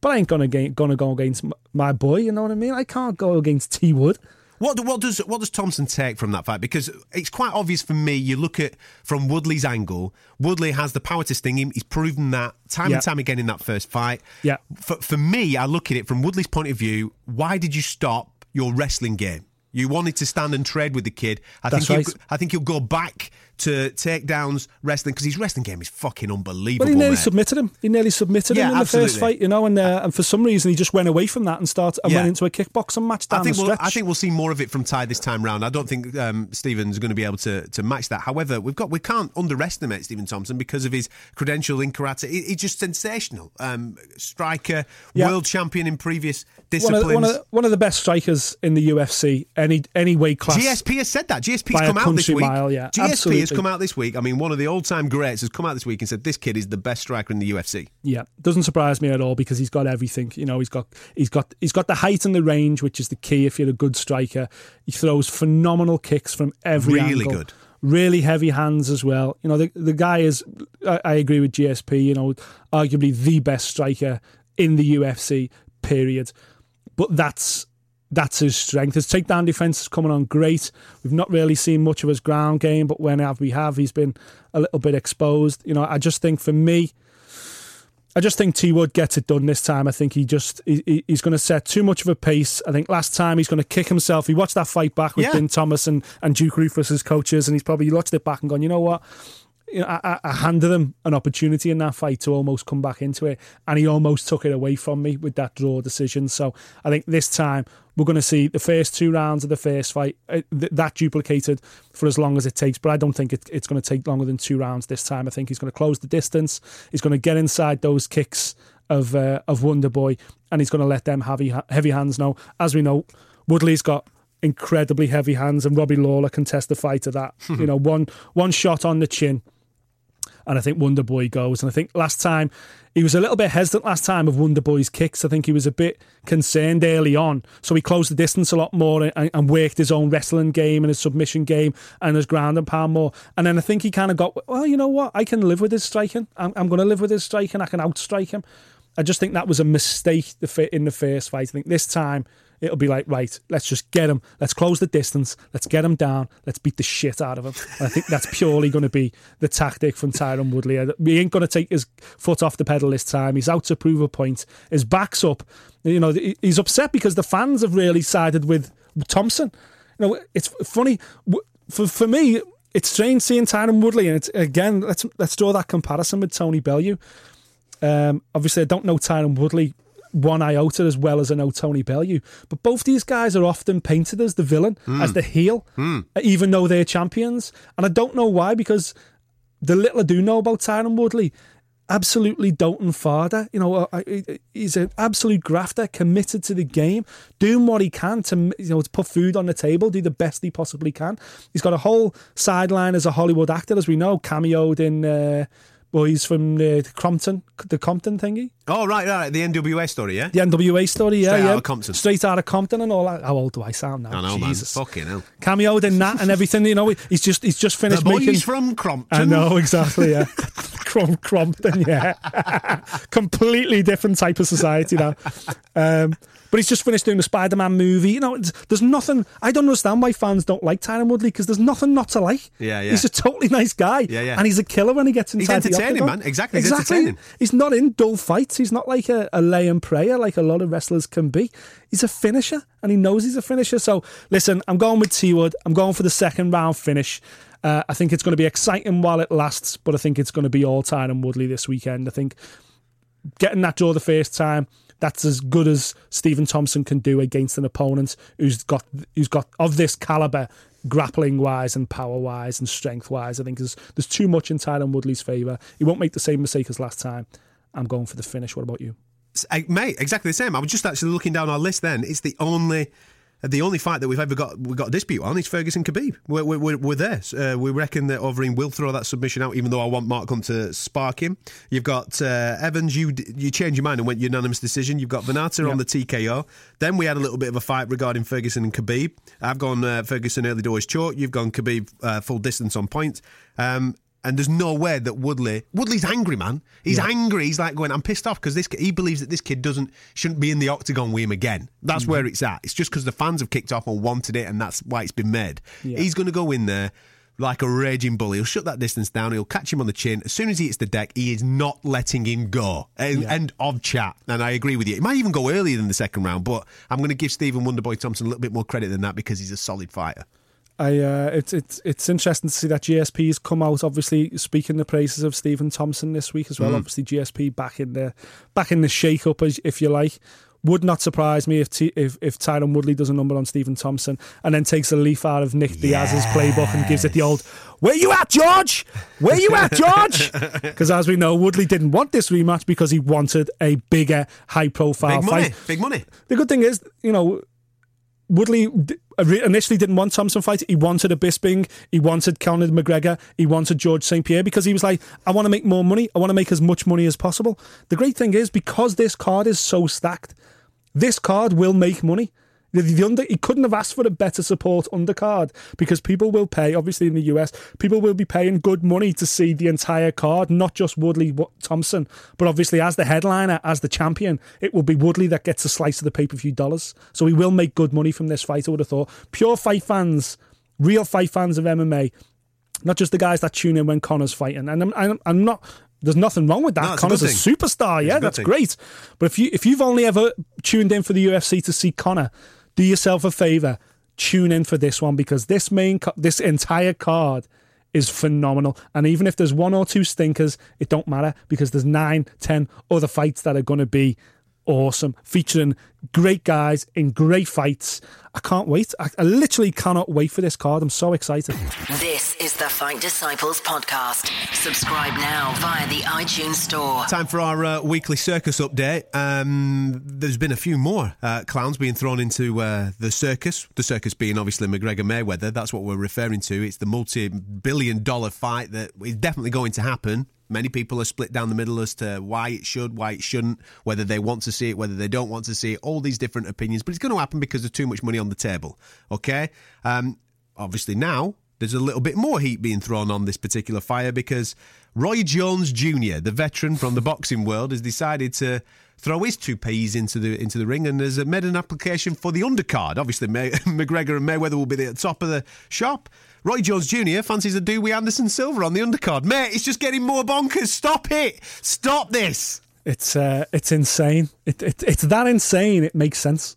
E: But I ain't gonna gonna go against my boy. You know what I mean? I can't go against T Wood.
D: What, do- what does what does Thompson take from that fight? Because it's quite obvious for me. You look at from Woodley's angle. Woodley has the power to sting him. He's proven that time
E: Yeah.
D: and time again in that first fight.
E: Yeah.
D: For, for me, I look at it from Woodley's point of view. Why did you stop your wrestling game? You wanted to stand and trade with the kid. I
E: That's
D: think
E: right.
D: I think he'll go back to takedowns wrestling because his wrestling game is fucking unbelievable.
E: Well, he nearly
D: mate.
E: submitted him. He nearly submitted
D: Yeah,
E: him in the first fight, you know, and uh, and for some reason he just went away from that and started and
D: Yeah.
E: went into a kickboxing match down
D: I think
E: the
D: we'll,
E: stretch.
D: I think we'll see more of it from Ty this time round. I don't think um, Stephen's going to be able to, to match that. However, we've got we can't underestimate Stephen Thompson because of his credential in karate. He- he's just sensational. Um, striker,
E: Yeah.
D: world champion in previous
E: one
D: disciplines.
E: of, one, of, one of the best strikers in the UFC, any any weight class.
D: GSP has said that. GSP's
E: By
D: come out this week.
E: mile, yeah,
D: GSP has come out this week. I mean, one of the all-time greats has come out this week and said this kid is the best striker in the UFC.
E: Yeah, doesn't surprise me at all because he's got everything. You know, he's got he's got he's got the height and the range, which is the key if you're a good striker. He throws phenomenal kicks from every
D: Really
E: angle.
D: good.
E: Really heavy hands as well. You know, the the guy is. I, I agree with GSP. You know, arguably the best striker in the UFC. Period. But that's that's his strength. His takedown defense is coming on great. We've not really seen much of his ground game, but when we have, he's been a little bit exposed. You know, I just think for me, I just think T Wood gets it done this time. I think he just he, he- he's going to set too much of a pace. I think last time he's going to kick himself. He watched that fight back with
D: Yeah.
E: Din Thomas and, and Duke Roufus as coaches, and he's probably watched it back and gone, you know what? You know, I, I- handed him an opportunity in that fight to almost come back into it, and he almost took it away from me with that draw decision. So I think this time we're going to see the first two rounds of the first fight uh, th- that duplicated for as long as it takes. But I don't think it, it's going to take longer than two rounds this time. I think he's going to close the distance. He's going to get inside those kicks of uh, of Wonder Boy, and he's going to let them heavy heavy hands know. As we know, Woodley's got incredibly heavy hands, and Robbie Lawler can testify to that. you know, one one shot on the chin, and I think Wonder Boy goes. And I think last time he was a little bit hesitant last time of Wonder Boy's kicks. I think he was a bit concerned early on, so he closed the distance a lot more and, and worked his own wrestling game and his submission game and his ground and pound more. And then I think he kind of got, well, you know what, I can live with his striking. I'm, I'm going to live with his striking. I can outstrike him. I just think that was a mistake in the first fight. I think this time it'll be like, right, let's just get him. Let's close the distance. Let's get him down. Let's beat the shit out of him. And I think that's purely going to be the tactic from Tyron Woodley. He ain't going to take his foot off the pedal this time. He's out to prove a point. His back's up. You know, he's upset because the fans have really sided with Thompson. You know, it's funny for for me. It's strange seeing Tyron Woodley, and again. Let's let's draw that comparison with Tony Bellew. Um, obviously, I don't know Tyron Woodley one iota as well as I know Tony Bellew, but both these guys are often painted as the villain, as the heel, even though they're champions. And I don't know why, because the little I do know about Tyron Woodley, absolutely doting father. You know, he's an absolute grafter, committed to the game, doing what he can to you know to put food on the table, do the best he possibly can. He's got a whole sideline as a Hollywood actor, as we know, cameoed in. Uh, Well, he's from the Crompton, the Compton thingy.
D: Oh, right, right. The NWA story, yeah?
E: The NWA story, yeah,
D: Straight
E: yeah.
D: out of Compton.
E: Straight out of Compton and all that. How old do I sound now?
D: I know,
E: Jesus.
D: man. Fucking hell.
E: Cameoed in that and everything, you know. He's just he's just
D: The
E: finished
D: boys
E: making.
D: from Crompton.
E: I know exactly. Yeah, Crom- Crompton. Yeah, completely different type of society now. Um, but he's just finished doing the Spider-Man movie. You know, there's nothing. I don't understand why fans don't like Tyron Woodley because there's nothing not to like.
D: Yeah, yeah.
E: He's a totally nice guy.
D: Yeah, yeah.
E: And he's a killer when he gets
D: He's
E: inside the
D: entertaining, man. Exactly, he's
E: Exactly.
D: entertaining.
E: He's not in dull fights. He's not like a, a lay and prayer like a lot of wrestlers can be. He's a finisher, and he knows he's a finisher. So listen, I'm going with T Wood. I'm going for the second round finish. Uh, I think it's going to be exciting while it lasts, but I think it's going to be all Tyron Woodley this weekend. I think getting that draw the first time, that's as good as Stephen Thompson can do against an opponent who's got who's got of this caliber, grappling wise and power wise and strength wise. I think there's there's too much in Tyron Woodley's favour. He won't make the same mistake as last time. I'm going for the finish. What about you?
D: Mate, exactly the same. I was just actually looking down our list then. It's the only. The only fight that we've ever got we got a dispute on is Ferguson Khabib. We're, we're, we're, we're there. Uh, we reckon that Overeem will throw that submission out, even though I want Mark Hunt to spark him. You've got uh, Evans. You you changed your mind and went unanimous decision. You've got Vannata on the TKO. Then we had a little bit of a fight regarding Ferguson and Khabib. I've gone uh, Ferguson early doors chalk. You've gone Khabib uh, full distance on points. Um, and there's no way that Woodley Woodley's angry, man. He's angry. He's like going, I'm pissed off because this he believes that this kid doesn't shouldn't be in the octagon with him again. That's mm-hmm. where it's at. It's just because the fans have kicked off and wanted it, and that's why it's been made. He's going to go in there like a raging bully. He'll shut that distance down. He'll catch him on the chin. As soon as he hits the deck, he is not letting him go. Eh, end, end of chat. And I agree with you. It might even go earlier than the second round, but I'm going to give Stephen Wonderboy Thompson a little bit more credit than that because he's a solid fighter.
E: I uh, it's it's it's interesting to see that GSP has come out, obviously speaking the praises of Stephen Thompson this week as well. Obviously, GSP back in the back in the shake up, as if you like. Would not surprise me if T- if if Tyron Woodley does a number on Stephen Thompson and then takes a leaf out of Nick Diaz's playbook and gives it the old "Where you at, George? Where you at, George?" Because as we know, Woodley didn't want this rematch because he wanted a bigger, high profile
D: Big money.
E: fight.
D: Big money.
E: The good thing is, you know, Woodley initially didn't want Thompson fight. He wanted a Bisping. He wanted Conor McGregor. He wanted George St. Pierre because he was like, I want to make more money. I want to make as much money as possible. The great thing is, because this card is so stacked, this card will make money. The, the under, he couldn't have asked for a better support undercard because people will pay, obviously in the US, people will be paying good money to see the entire card, not just Woodley Thompson. But obviously, as the headliner, as the champion, it will be Woodley that gets a slice of the pay per view dollars. So he will make good money from this fight, I would have thought. Pure fight fans, real fight fans of MMA, not just the guys that tune in when Conor's fighting. And I'm, I'm, I'm not. There's nothing wrong with that.
D: No, a
E: Conor's a,
D: thing.
E: superstar. Yeah, that's
D: thing.
E: great. But if you if you've only ever tuned in for the UFC to see Conor, do yourself a favor, tune in for this one because this main this entire card is phenomenal. And even if there's one or two stinkers, it don't matter because there's nine, ten other fights that are going to be awesome, featuring great guys in great fights. I can't wait. I, I literally cannot wait for this card. I'm so excited.
B: This is the Fight Disciples podcast. Subscribe now via the iTunes Store.
D: Time for our uh, weekly circus update. Um, there's been a few more uh, clowns being thrown into uh, the circus. The circus being obviously McGregor Mayweather. That's what we're referring to. It's the multi billion dollar fight that is definitely going to happen. Many people are split down the middle as to why it should, why it shouldn't, whether they want to see it, whether they don't want to see it, all these different opinions. But it's going to happen because there's too much money on the table. Okay? Um, obviously, now there's a little bit more heat being thrown on this particular fire because Roy Jones Jr., the veteran from the boxing world, has decided to throw his two peas into the into the ring and has made an application for the undercard. Obviously, May- McGregor and Mayweather will be at the top of the shop. Roy Jones Jr. fancies a Dewey Anderson Silva on the undercard. Mate, it's just getting more bonkers. Stop it. Stop this.
E: It's uh, it's insane. It, it it's that insane. It makes sense.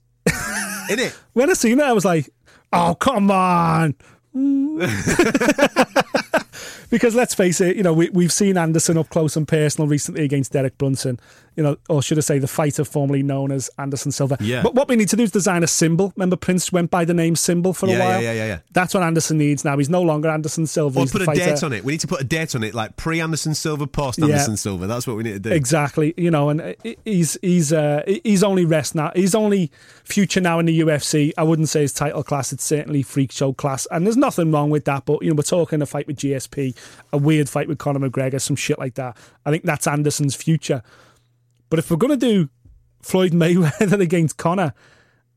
D: In it.
E: When I seen it, I was like, "Oh come on!" because let's face it, you know we we've seen Anderson up close and personal recently against Derek Brunson. you know, or should I say, the fighter formerly known as Anderson Silva.
D: Yeah.
E: But what we need to do is design a symbol. Remember, Prince went by the name Symbol for a
D: Yeah,
E: while.
D: yeah, yeah, yeah.
E: That's what Anderson needs now. He's no longer Anderson Silva.
D: Or put a date on it. We need to put a date on it, like pre Anderson Silva, post
E: Yeah.
D: Anderson Silva. That's what we need to do.
E: Exactly, you know, and he's he's uh, he's only rest now. He's only future now in the UFC. I wouldn't say his title class; it's certainly freak show class, and there's nothing wrong with that. But you know, we're talking a fight with GSP, a weird fight with Conor McGregor, some shit like that. I think that's Anderson's future. But if we're gonna do Floyd Mayweather against Conor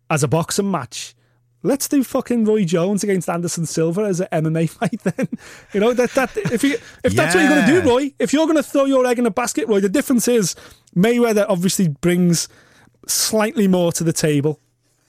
E: as a boxing match. Let's do fucking Roy Jones against Anderson Silva as an MMA fight. Then, you know that that if you if that's what you're going to do, Roy, if you're going to throw your egg in a basket, Roy, the difference is Mayweather obviously brings slightly more to the table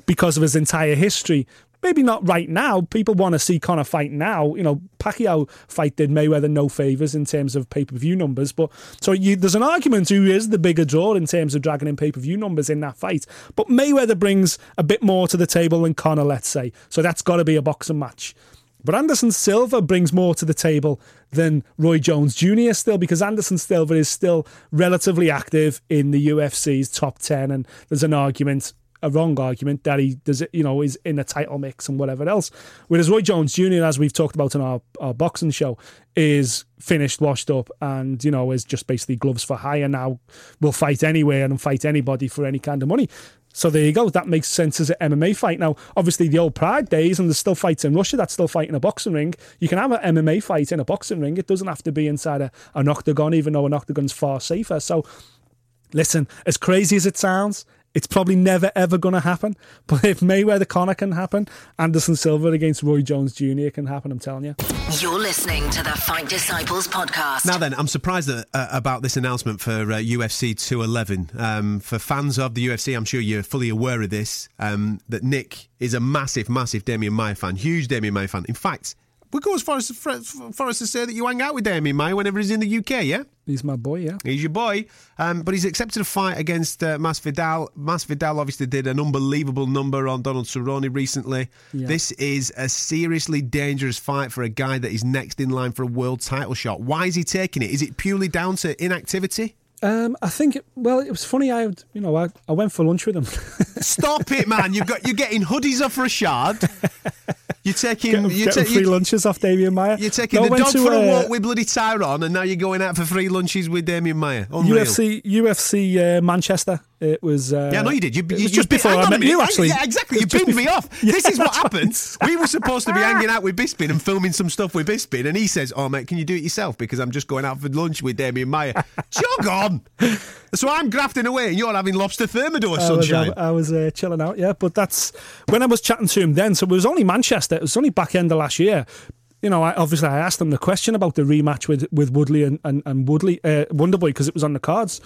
E: because of his entire history. Maybe not right now. People want to see Conor fight now. You know, Pacquiao fight did Mayweather no favors in terms of pay per view numbers. But so you, there's an argument who is the bigger draw in terms of dragging in pay per view numbers in that fight. But Mayweather brings a bit more to the table than Conor, let's say. So that's got to be a boxing match. But Anderson Silva brings more to the table than Roy Jones Jr. still because Anderson Silva is still relatively active in the UFC's top 10 and there's an argument a wrong argument that he does it, you know, is in a title mix and whatever else. Whereas Roy Jones Jr., as we've talked about in our, our boxing show, is finished, washed up, and you know is just basically gloves for hire now. Will fight anywhere and fight anybody for any kind of money. So there you go. That makes sense as an MMA fight. Now, obviously, the old Pride days, and there's still fights in Russia that's still fighting a boxing ring. You can have an MMA fight in a boxing ring. It doesn't have to be inside a, an octagon, even though an octagon's far safer. So listen, as crazy as it sounds, it's probably never ever going to happen. But if Mayweather Conor can happen, Anderson Silva against Roy Jones Jr. can happen. I'm telling you.
B: You're listening to the Fight Disciples podcast.
D: Now then, I'm surprised that, uh, about this announcement for uh, UFC 211. Um, for fans of the UFC, I'm sure you're fully aware of this. Um, that Nick is a massive, massive Demian Maia fan, huge Demian Maia fan. In fact, we go as far as for, for us to say that you hang out with Demian Maia whenever he's in the UK. Yeah,
E: He's my boy, yeah.
D: he's your boy. Um, but he's accepted a fight against uh, Masvidal. Masvidal obviously did an unbelievable number on Donald Cerrone recently.
E: Yeah.
D: This is a seriously dangerous fight for a guy that is next in line for a world title shot. Why is he taking it? Is it purely down to inactivity?
E: Um, I think. It, well, it was funny. I, you know, I, I went for lunch with him.
D: Stop it, man! You've got you're getting hoodies off for a shard. You're taking
E: Getting,
D: you're,
E: getting
D: ta-
E: free lunches off Demian Maia.
D: you're taking
E: No,
D: the dog for a
E: uh,
D: walk with bloody Tyron, and now you're going out for free lunches with Demian Maia. Unreal.
E: UFC UFC uh, Manchester. It was. Uh,
D: Yeah, no, you did. You,
E: it
D: you
E: was just before I met you. Actually,
D: yeah, exactly. You
E: It was just
D: binned me off.
E: Yeah,
D: this is what
E: happens. right.
D: We were supposed to be hanging out with Bisping and filming some stuff with Bisping, and he says, "Oh mate, can you do it yourself? Because I'm just going out for lunch with Demian Maia." Jog on. So I'm grafting away, and you're having lobster thermidor
E: I was. I, I was uh, chilling out, yeah. But that's when I was chatting to him then. So it was only Manchester. It was only back end of last year. You know, I, obviously I asked him the question about the rematch with with Woodley and and, and Woodley uh, Wonderboy because it was on the cards,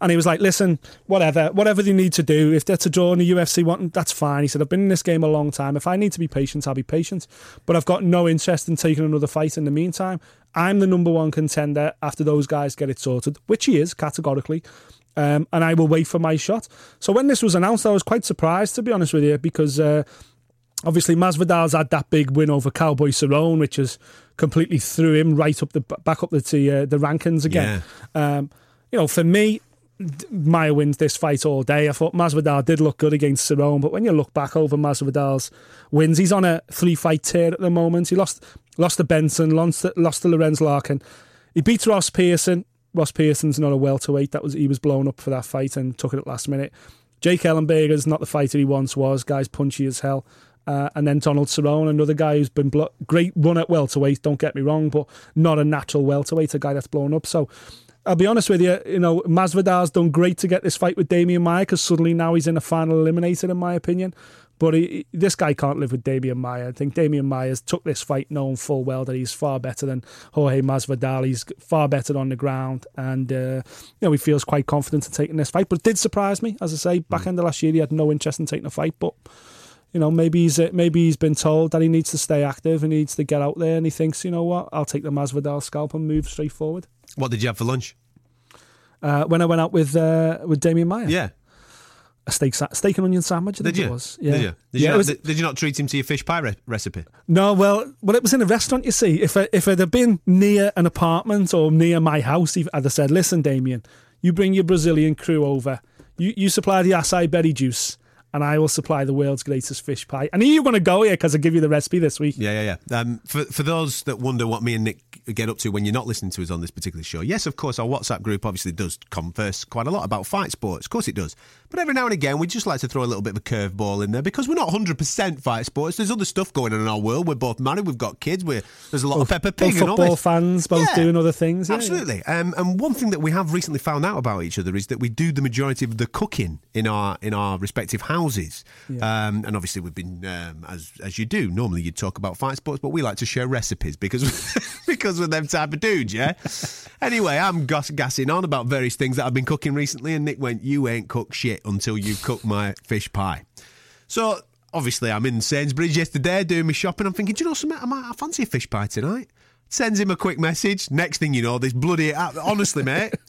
E: and he was like, "Listen, whatever, whatever they need to do. If that's a draw in the UFC, want that's fine." He said, "I've been in this game a long time. If I need to be patient, I'll be patient. But I've got no interest in taking another fight in the meantime. I'm the number one contender after those guys get it sorted, which he is categorically." um, and I will wait for my shot. So when this was announced, I was quite surprised, to be honest with you, because uh, obviously Masvidal's had that big win over Cowboy Cerrone, which has completely threw him right up the back up the the, uh, the rankings again. Um, you know, for me. Maia wins this fight all day. I thought Masvidal did look good against Cerrone, but when you look back over Masvidal's wins, he's on a three-fight tear at the moment. He lost lost to Benson, lost to, lost to Lorenz Larkin. He beat Ross Pearson. Ross Pearson's not a welterweight. That was he was blown up for that fight and took it at last minute. Jake Ellenberger's not the fighter he once was. Guy's punchy as hell. Uh, and then Donald Cerrone, another guy who's been blo- great run at welterweight. Don't get me wrong, but not a natural welterweight. A guy that's blown up. So I'll be honest with you. You know, Masvidal's done great to get this fight with Demian Maia because suddenly now he's in a final eliminator, in my opinion. But he, this guy can't live with Demian Maia. I think Demian Maia's took this fight knowing full well that he's far better than Jorge Masvidal. He's far better on the ground, and uh, you know he feels quite confident in taking this fight. But it did surprise me, as I say. Back end of last year, he had no interest in taking a fight, but you know maybe he's uh, maybe he's been told that he needs to stay active and needs to get out there, and he thinks, you know what, I'll take the Masvidal scalp and move straight forward.
D: what did you have for lunch?
E: Uh, when I went out with uh, with Demian Maia,
D: Yeah.
E: a steak sa- steak and onion sandwich. I
D: Did you?
E: it was. Yeah,
D: Did you? Did,
E: yeah.
D: you not,
E: was,
D: did, you not treat him to your fish pie re- recipe?
E: No, well, well, it was in a restaurant. You see, if I, if it had been near an apartment or near my house, I'd have said, "Listen, Demian, You bring your Brazilian crew over. You you supply the acai berry juice, and I will supply the world's greatest fish pie. And knew you going to go here because I give you the recipe this week.
D: Yeah, yeah, yeah. Um, for for those that wonder what me and Nick get up to when you're not listening to us on this particular show, yes, of course, our WhatsApp group obviously does converse quite a lot about fight sports. Of course, it does. But every now and again, we just like to throw a little bit of a curveball in there because we're not 100% fight sports. There's other stuff going on in our world. We're both married. We've got kids. We're, there's a lot of Peppa Pig
E: Both
D: and all
E: football
D: this.
E: fans, both
D: Yeah.
E: doing other things. Yeah, yeah.
D: Absolutely. Um, and one thing that we have recently found out about each other is that we do the majority of the cooking in our in our respective houses. Um, and obviously, we've been um, as as you do. Normally, you'd talk about fight sports, but we like to share recipes because because we're them type of dudes. Yeah. anyway, I'm gas- gassing on about various things that I've been cooking recently, and Nick went, "You ain't cooked shit until you've cooked my fish pie." So obviously, I'm in Sainsbury's yesterday doing my shopping. I'm thinking, do you know something? I might I fancy a fish pie tonight. Sends him a quick message. Next thing you know, this bloody uh, honestly, mate.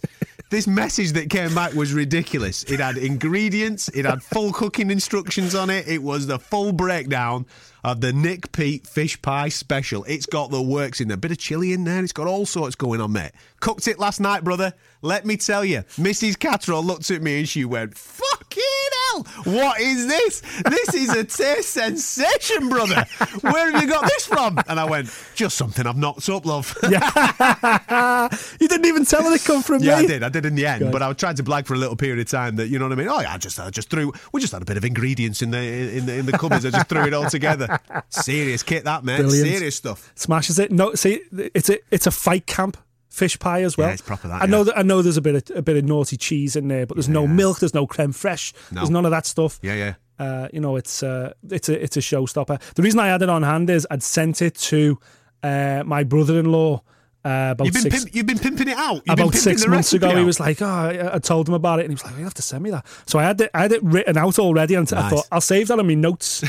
D: This message that came back was ridiculous. It had ingredients, it had full cooking instructions on it. It was the full breakdown of the Nick Peet fish pie special. It's got the works in there, bit of chili in there. It's got all sorts going on, mate. Cooked it last night, brother. Let me tell you, Mrs. Cattrall looked at me and she went, "Fucking hell, what is this? This is a taste sensation, brother. Where have you got this from?" And I went, "Just something I've knocked up, love." Yeah.
E: You didn't even tell her it come from
D: Yeah,
E: me.
D: I did. I did in the end, but I tried to blag for a little period of time. That you know what I mean. Oh, yeah, I just, I just threw. We just had a bit of ingredients in the in the in the cupboards. I just threw it all together. Serious kit, that man.
E: Brilliant.
D: Serious stuff.
E: Smashes it. No, see, it's a it's a fight camp fish pie as well.
D: Yeah, it's proper that,
E: I know
D: yeah.
E: that I know there's a bit of a bit of naughty cheese in there, but there's no milk, there's no creme fraiche,
D: No.
E: there's none of that stuff.
D: Yeah, yeah.
E: Uh, you know, it's uh, it's a it's a showstopper. The reason I had it on hand is I'd sent it to uh, my brother-in-law uh, about
D: You've been
E: six
D: pimp, you've been pimping it out. You've
E: about six months ago. He was like, "Oh, I, I told him about it," and he was like, "You have to send me that." So I had it, I had it written out already, and I thought I'll save that on my notes.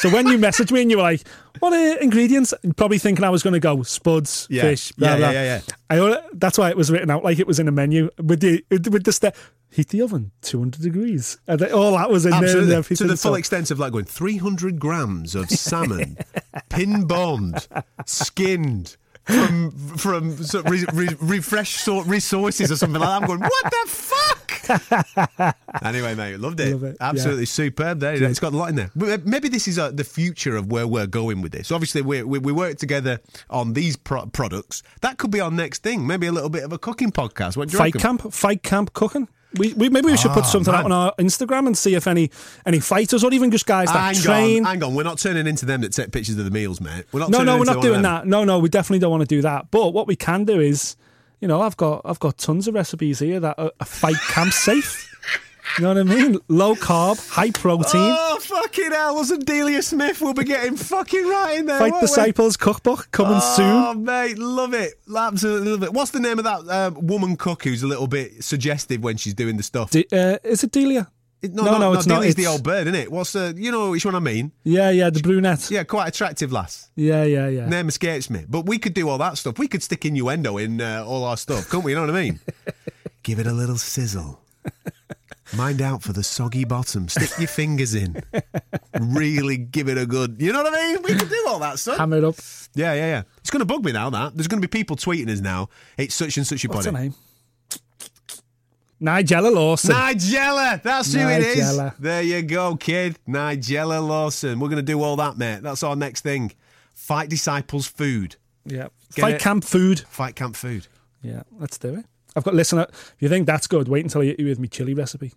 E: so when you messaged me and you were like, "What are ingredients?" You're probably thinking I was going to go spuds,
D: Yeah.
E: fish, blah
D: Yeah,
E: blah.
D: yeah, yeah,
E: I al- that's why it was written out like it was in a menu with the with the step. Heat the oven 200 degrees. And then all that was in there
D: Absolutely.
E: everything.
D: To the full
E: so-
D: extent of like going 300 grams of salmon, pin boned, skinned. From from sort of re, re, refresh sort resources or something like that. I'm going, what the fuck? anyway, mate, loved it.
E: Love it,
D: Absolutely superb. There, it's got a lot in there. Maybe this is uh, the future of where we're going with this. Obviously, we we, we work together on these pro- products. That could be our next thing. Maybe a little bit of a cooking podcast. What do you
E: fight
D: reckon?
E: camp, fight camp cooking. We, we maybe we should put
D: Ah,
E: something out on our Instagram and see if any any fighters or even just guys that
D: Hang
E: train.
D: on, hang on. We're not turning into them that take pictures of the meals, mate. We're not.
E: No, no, we're not doing that. No, no, we definitely don't want to do that. But what we can do is, you know, I've got I've got tons of recipes here that are, are fight camp safe. You know what I mean? Low carb, high protein.
D: Oh fucking hell! Wasn't Delia Smith? We'll be getting fucking right in there.
E: Fight
D: won't we?
E: Disciples cookbook coming
D: Oh,
E: soon.
D: Oh, mate, love it. Absolutely love it. What's the name of that uh, woman cook who's a little bit suggestive when she's doing the stuff?
E: De- uh, is it Delia?
D: It- no,
E: no,
D: no,
E: no, it's not.
D: Delia's the old bird, isn't it? What's the, you know which one I mean?
E: Yeah, yeah, the brunette.
D: Yeah, quite attractive lass.
E: Yeah, yeah, yeah.
D: Name escapes me. But we could do all that stuff. We could stick innuendo in uh, all our stuff, couldn't we? You know what I mean? Give it a little sizzle. Mind out for the soggy bottom. Stick your fingers in. Really give it a good. You know what I mean? We can do all that stuff.
E: Hammer it up.
D: Yeah, yeah, yeah. It's going to bug me now. That there's going to be people tweeting us now. It's such and such a body.
E: What's
D: body.
E: her name? Nigella Lawson.
D: Nigella, that's who it is.
E: Nigella.
D: There you go, kid. Nigella Lawson. We're going to do all that, mate. That's our next thing. Fight Disciples food.
E: yeah.
D: Get
E: Fight
D: it?
E: camp food.
D: Fight camp food.
E: Yeah, let's do it. I've got listener. If you think that's good, wait until I hit you with my chili recipe.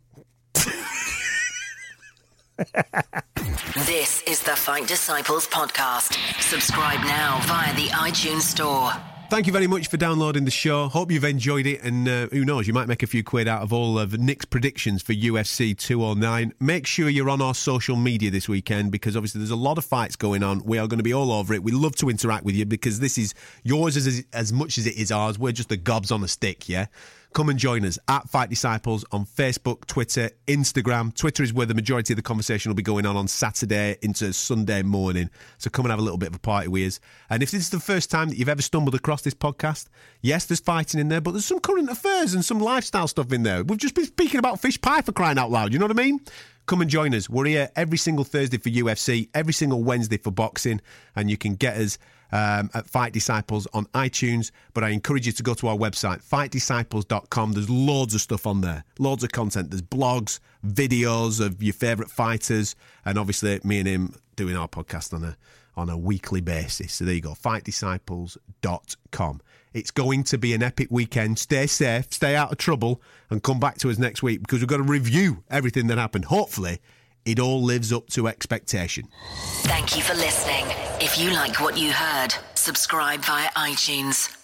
B: This is the Fight Disciples podcast. Subscribe now via the iTunes Store.
D: Thank you very much for downloading the show. Hope you've enjoyed it, and uh, who knows, you might make a few quid out of all of Nick's predictions for UFC 209. Make sure you're on our social media this weekend because obviously there's a lot of fights going on. We are going to be all over it. We love to interact with you because this is yours as as much as it is ours. We're just the gobs on a stick, yeah. Come and join us at Fight Disciples on Facebook, Twitter, Instagram. Twitter is where the majority of the conversation will be going on on Saturday into Sunday morning. So come and have a little bit of a party with us. And if this is the first time that you've ever stumbled across this podcast, yes, there's fighting in there, but there's some current affairs and some lifestyle stuff in there. We've just been speaking about fish pie for crying out loud. You know what I mean? Come and join us. We're here every single Thursday for UFC, every single Wednesday for boxing, and you can get us um, at Fight Disciples on iTunes. But I encourage you to go to our website, fightdisciples.com. There's loads of stuff on there, loads of content. There's blogs, videos of your favourite fighters, and obviously me and him doing our podcast on a on a weekly basis. So there you go, fightdisciples.com. It's going to be an epic weekend. Stay safe, stay out of trouble, and come back to us next week because we've got to review everything that happened. Hopefully, it all lives up to expectation.
B: Thank you for listening. If you like what you heard, subscribe via iTunes.